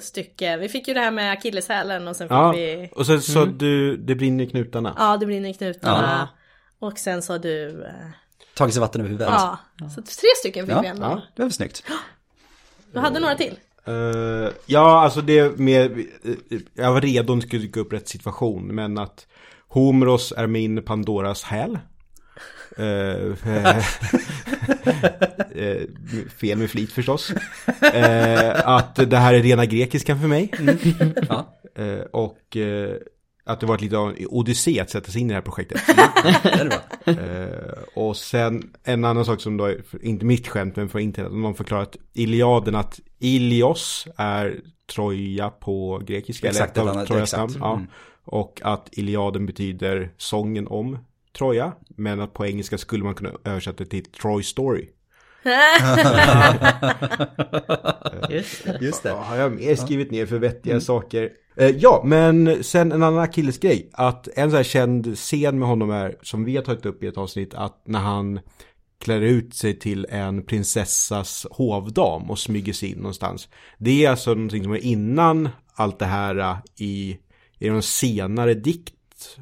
A: stycken. Vi fick ju det här med akilleshälen och sen fick
D: Ja,
A: vi...
D: och sen sa du, det brinner i knutarna.
A: Ja, det brinner i knutarna. Och sen sa du...
B: Tagit sig vatten över huvudet.
A: Ja, så tre stycken fick
B: Ja,
A: vi ändå.
B: ja, det var snyggt.
A: Du hade några till?
D: Eh, ja, alltså det är mer, eh, jag var redo om det skulle dyka upp rätt situation, men att Homeros är min Pandoras häl. Eh, *laughs* eh, fel med flit förstås. Att det här är rena grekiskan för mig. *laughs*
B: Ja.
D: Eh, och att det varit lite av en odyssé att sätta sig in i det här projektet. *laughs*
B: Det
D: och sen en annan sak som då är, inte mitt skämt men för internet, någon förklarat Iliaden att Ilios är Troja på grekiska.
B: Exakt,
D: eller ett
B: annat-
D: Trojas
B: exakt.
D: namn, Ja.
B: Mm.
D: Och att Iliaden betyder sången om Troja. Men att på engelska skulle man kunna översätta det till Troy Story. *laughs* *laughs*
E: Just det.
B: Just det.
D: Ja, har jag mer skrivit ner för vettiga saker? Eh, ja, men sen en annan Achilles-grej. Att en så här känd scen med honom är, som vi har tagit upp i ett avsnitt, att när han klär ut sig till en prinsessas hovdam och smyger sig in någonstans. Det är alltså någonting som är innan allt det här eh, i, i någon senare dikt.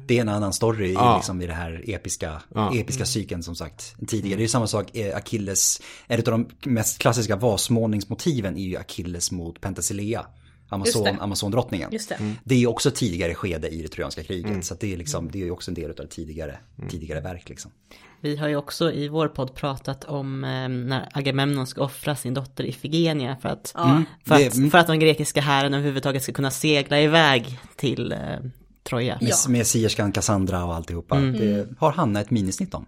B: Det är en annan story
D: Ja.
B: i, liksom, i det här episka,
D: Ja.
B: episka cykeln som sagt tidigare. Det är samma sak, eh, Achilles, ett av de mest klassiska vasmålningsmotiven är ju Achilles mot Penthesilea. Amazon,
A: det.
B: Amazondrottningen.
A: Just det.
D: Mm.
B: Det är också tidigare skede i det trojanska kriget. Så att det är liksom, det är ju också en del av det tidigare,
D: Mm.
B: tidigare verk liksom.
E: Vi har ju också i vår podd pratat om eh, när Agamemnon ska offra sin dotter Ifigenia för att, för,
B: Det-
E: att,
B: mm.
E: för att den grekiska hären överhuvudtaget ska kunna segla iväg till eh, Troja.
B: Med,
A: Ja.
B: med sierskan Cassandra och alltihopa. Det har Hanna ett minisnitt om.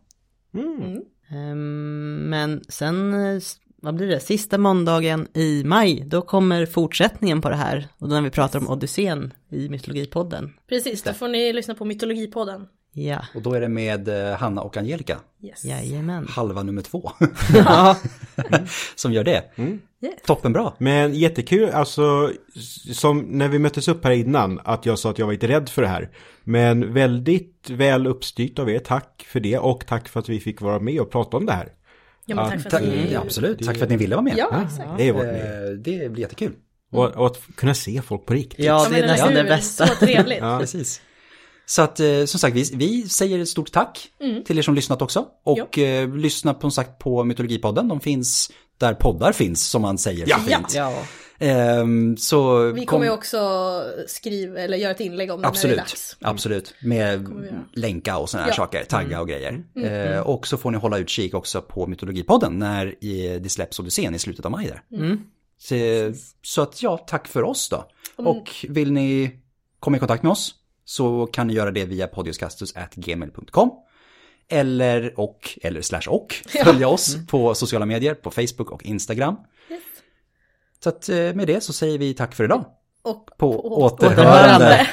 E: Ehm, men sen, eh, vad blir det, sista måndagen i maj, då kommer fortsättningen på det här. Och då när vi pratar om Odysseen i Mytologipodden.
A: Precis, då får ni lyssna på Mytologipodden.
E: Ja,
B: Och då är det med eh, Hanna och Angelica.
A: Yes.
E: jajamän.
B: Halva nummer två.
E: Ja, *laughs*
B: som gör det.
A: Yes.
B: Toppenbra.
D: Men jättekul, alltså som när vi möttes upp här innan, att jag sa att jag var lite rädd för det här. Men väldigt väl uppstyrt av er, tack för det och tack för att vi fick vara med och prata om det här.
A: Ja, men tack för att ni...
B: ja, absolut, tack för att ni ville vara med.
A: Ja, exakt.
D: Det är vårt.
B: Eh, Det blir jättekul.
D: Och, och att kunna se folk på riktigt.
E: Ja, det är nästan det bästa.
A: Så trevligt. *laughs*
D: Ja.
B: Precis. Så att eh, som sagt, vi, vi säger stort tack till er som lyssnat också. Och eh, lyssna på, som sagt på Mytologipodden. De finns där poddar finns, som man säger. så
A: Ja.
B: fint.
E: Ja,
B: så
A: Vi
B: kom-
A: kommer ju också skriva, eller göra ett inlägg om det när det är
B: Absolut,
A: dags.
B: absolut. Med länka och sådana här
A: Ja.
B: saker, tagga och grejer. Eh, och så får ni hålla utkik också på Mytologipodden när i, det släpps Odyssén i slutet av maj där. Så, så att ja, tack för oss då. Och vill ni komma i kontakt med oss så kan ni göra det via podiuscastus.gmail.com eller och, eller slash och, *laughs* följa oss på sociala medier, på Facebook och Instagram. Så att eh, med det så säger vi tack för idag.
A: Och
B: På
A: på
B: återhörande.
E: återhörande.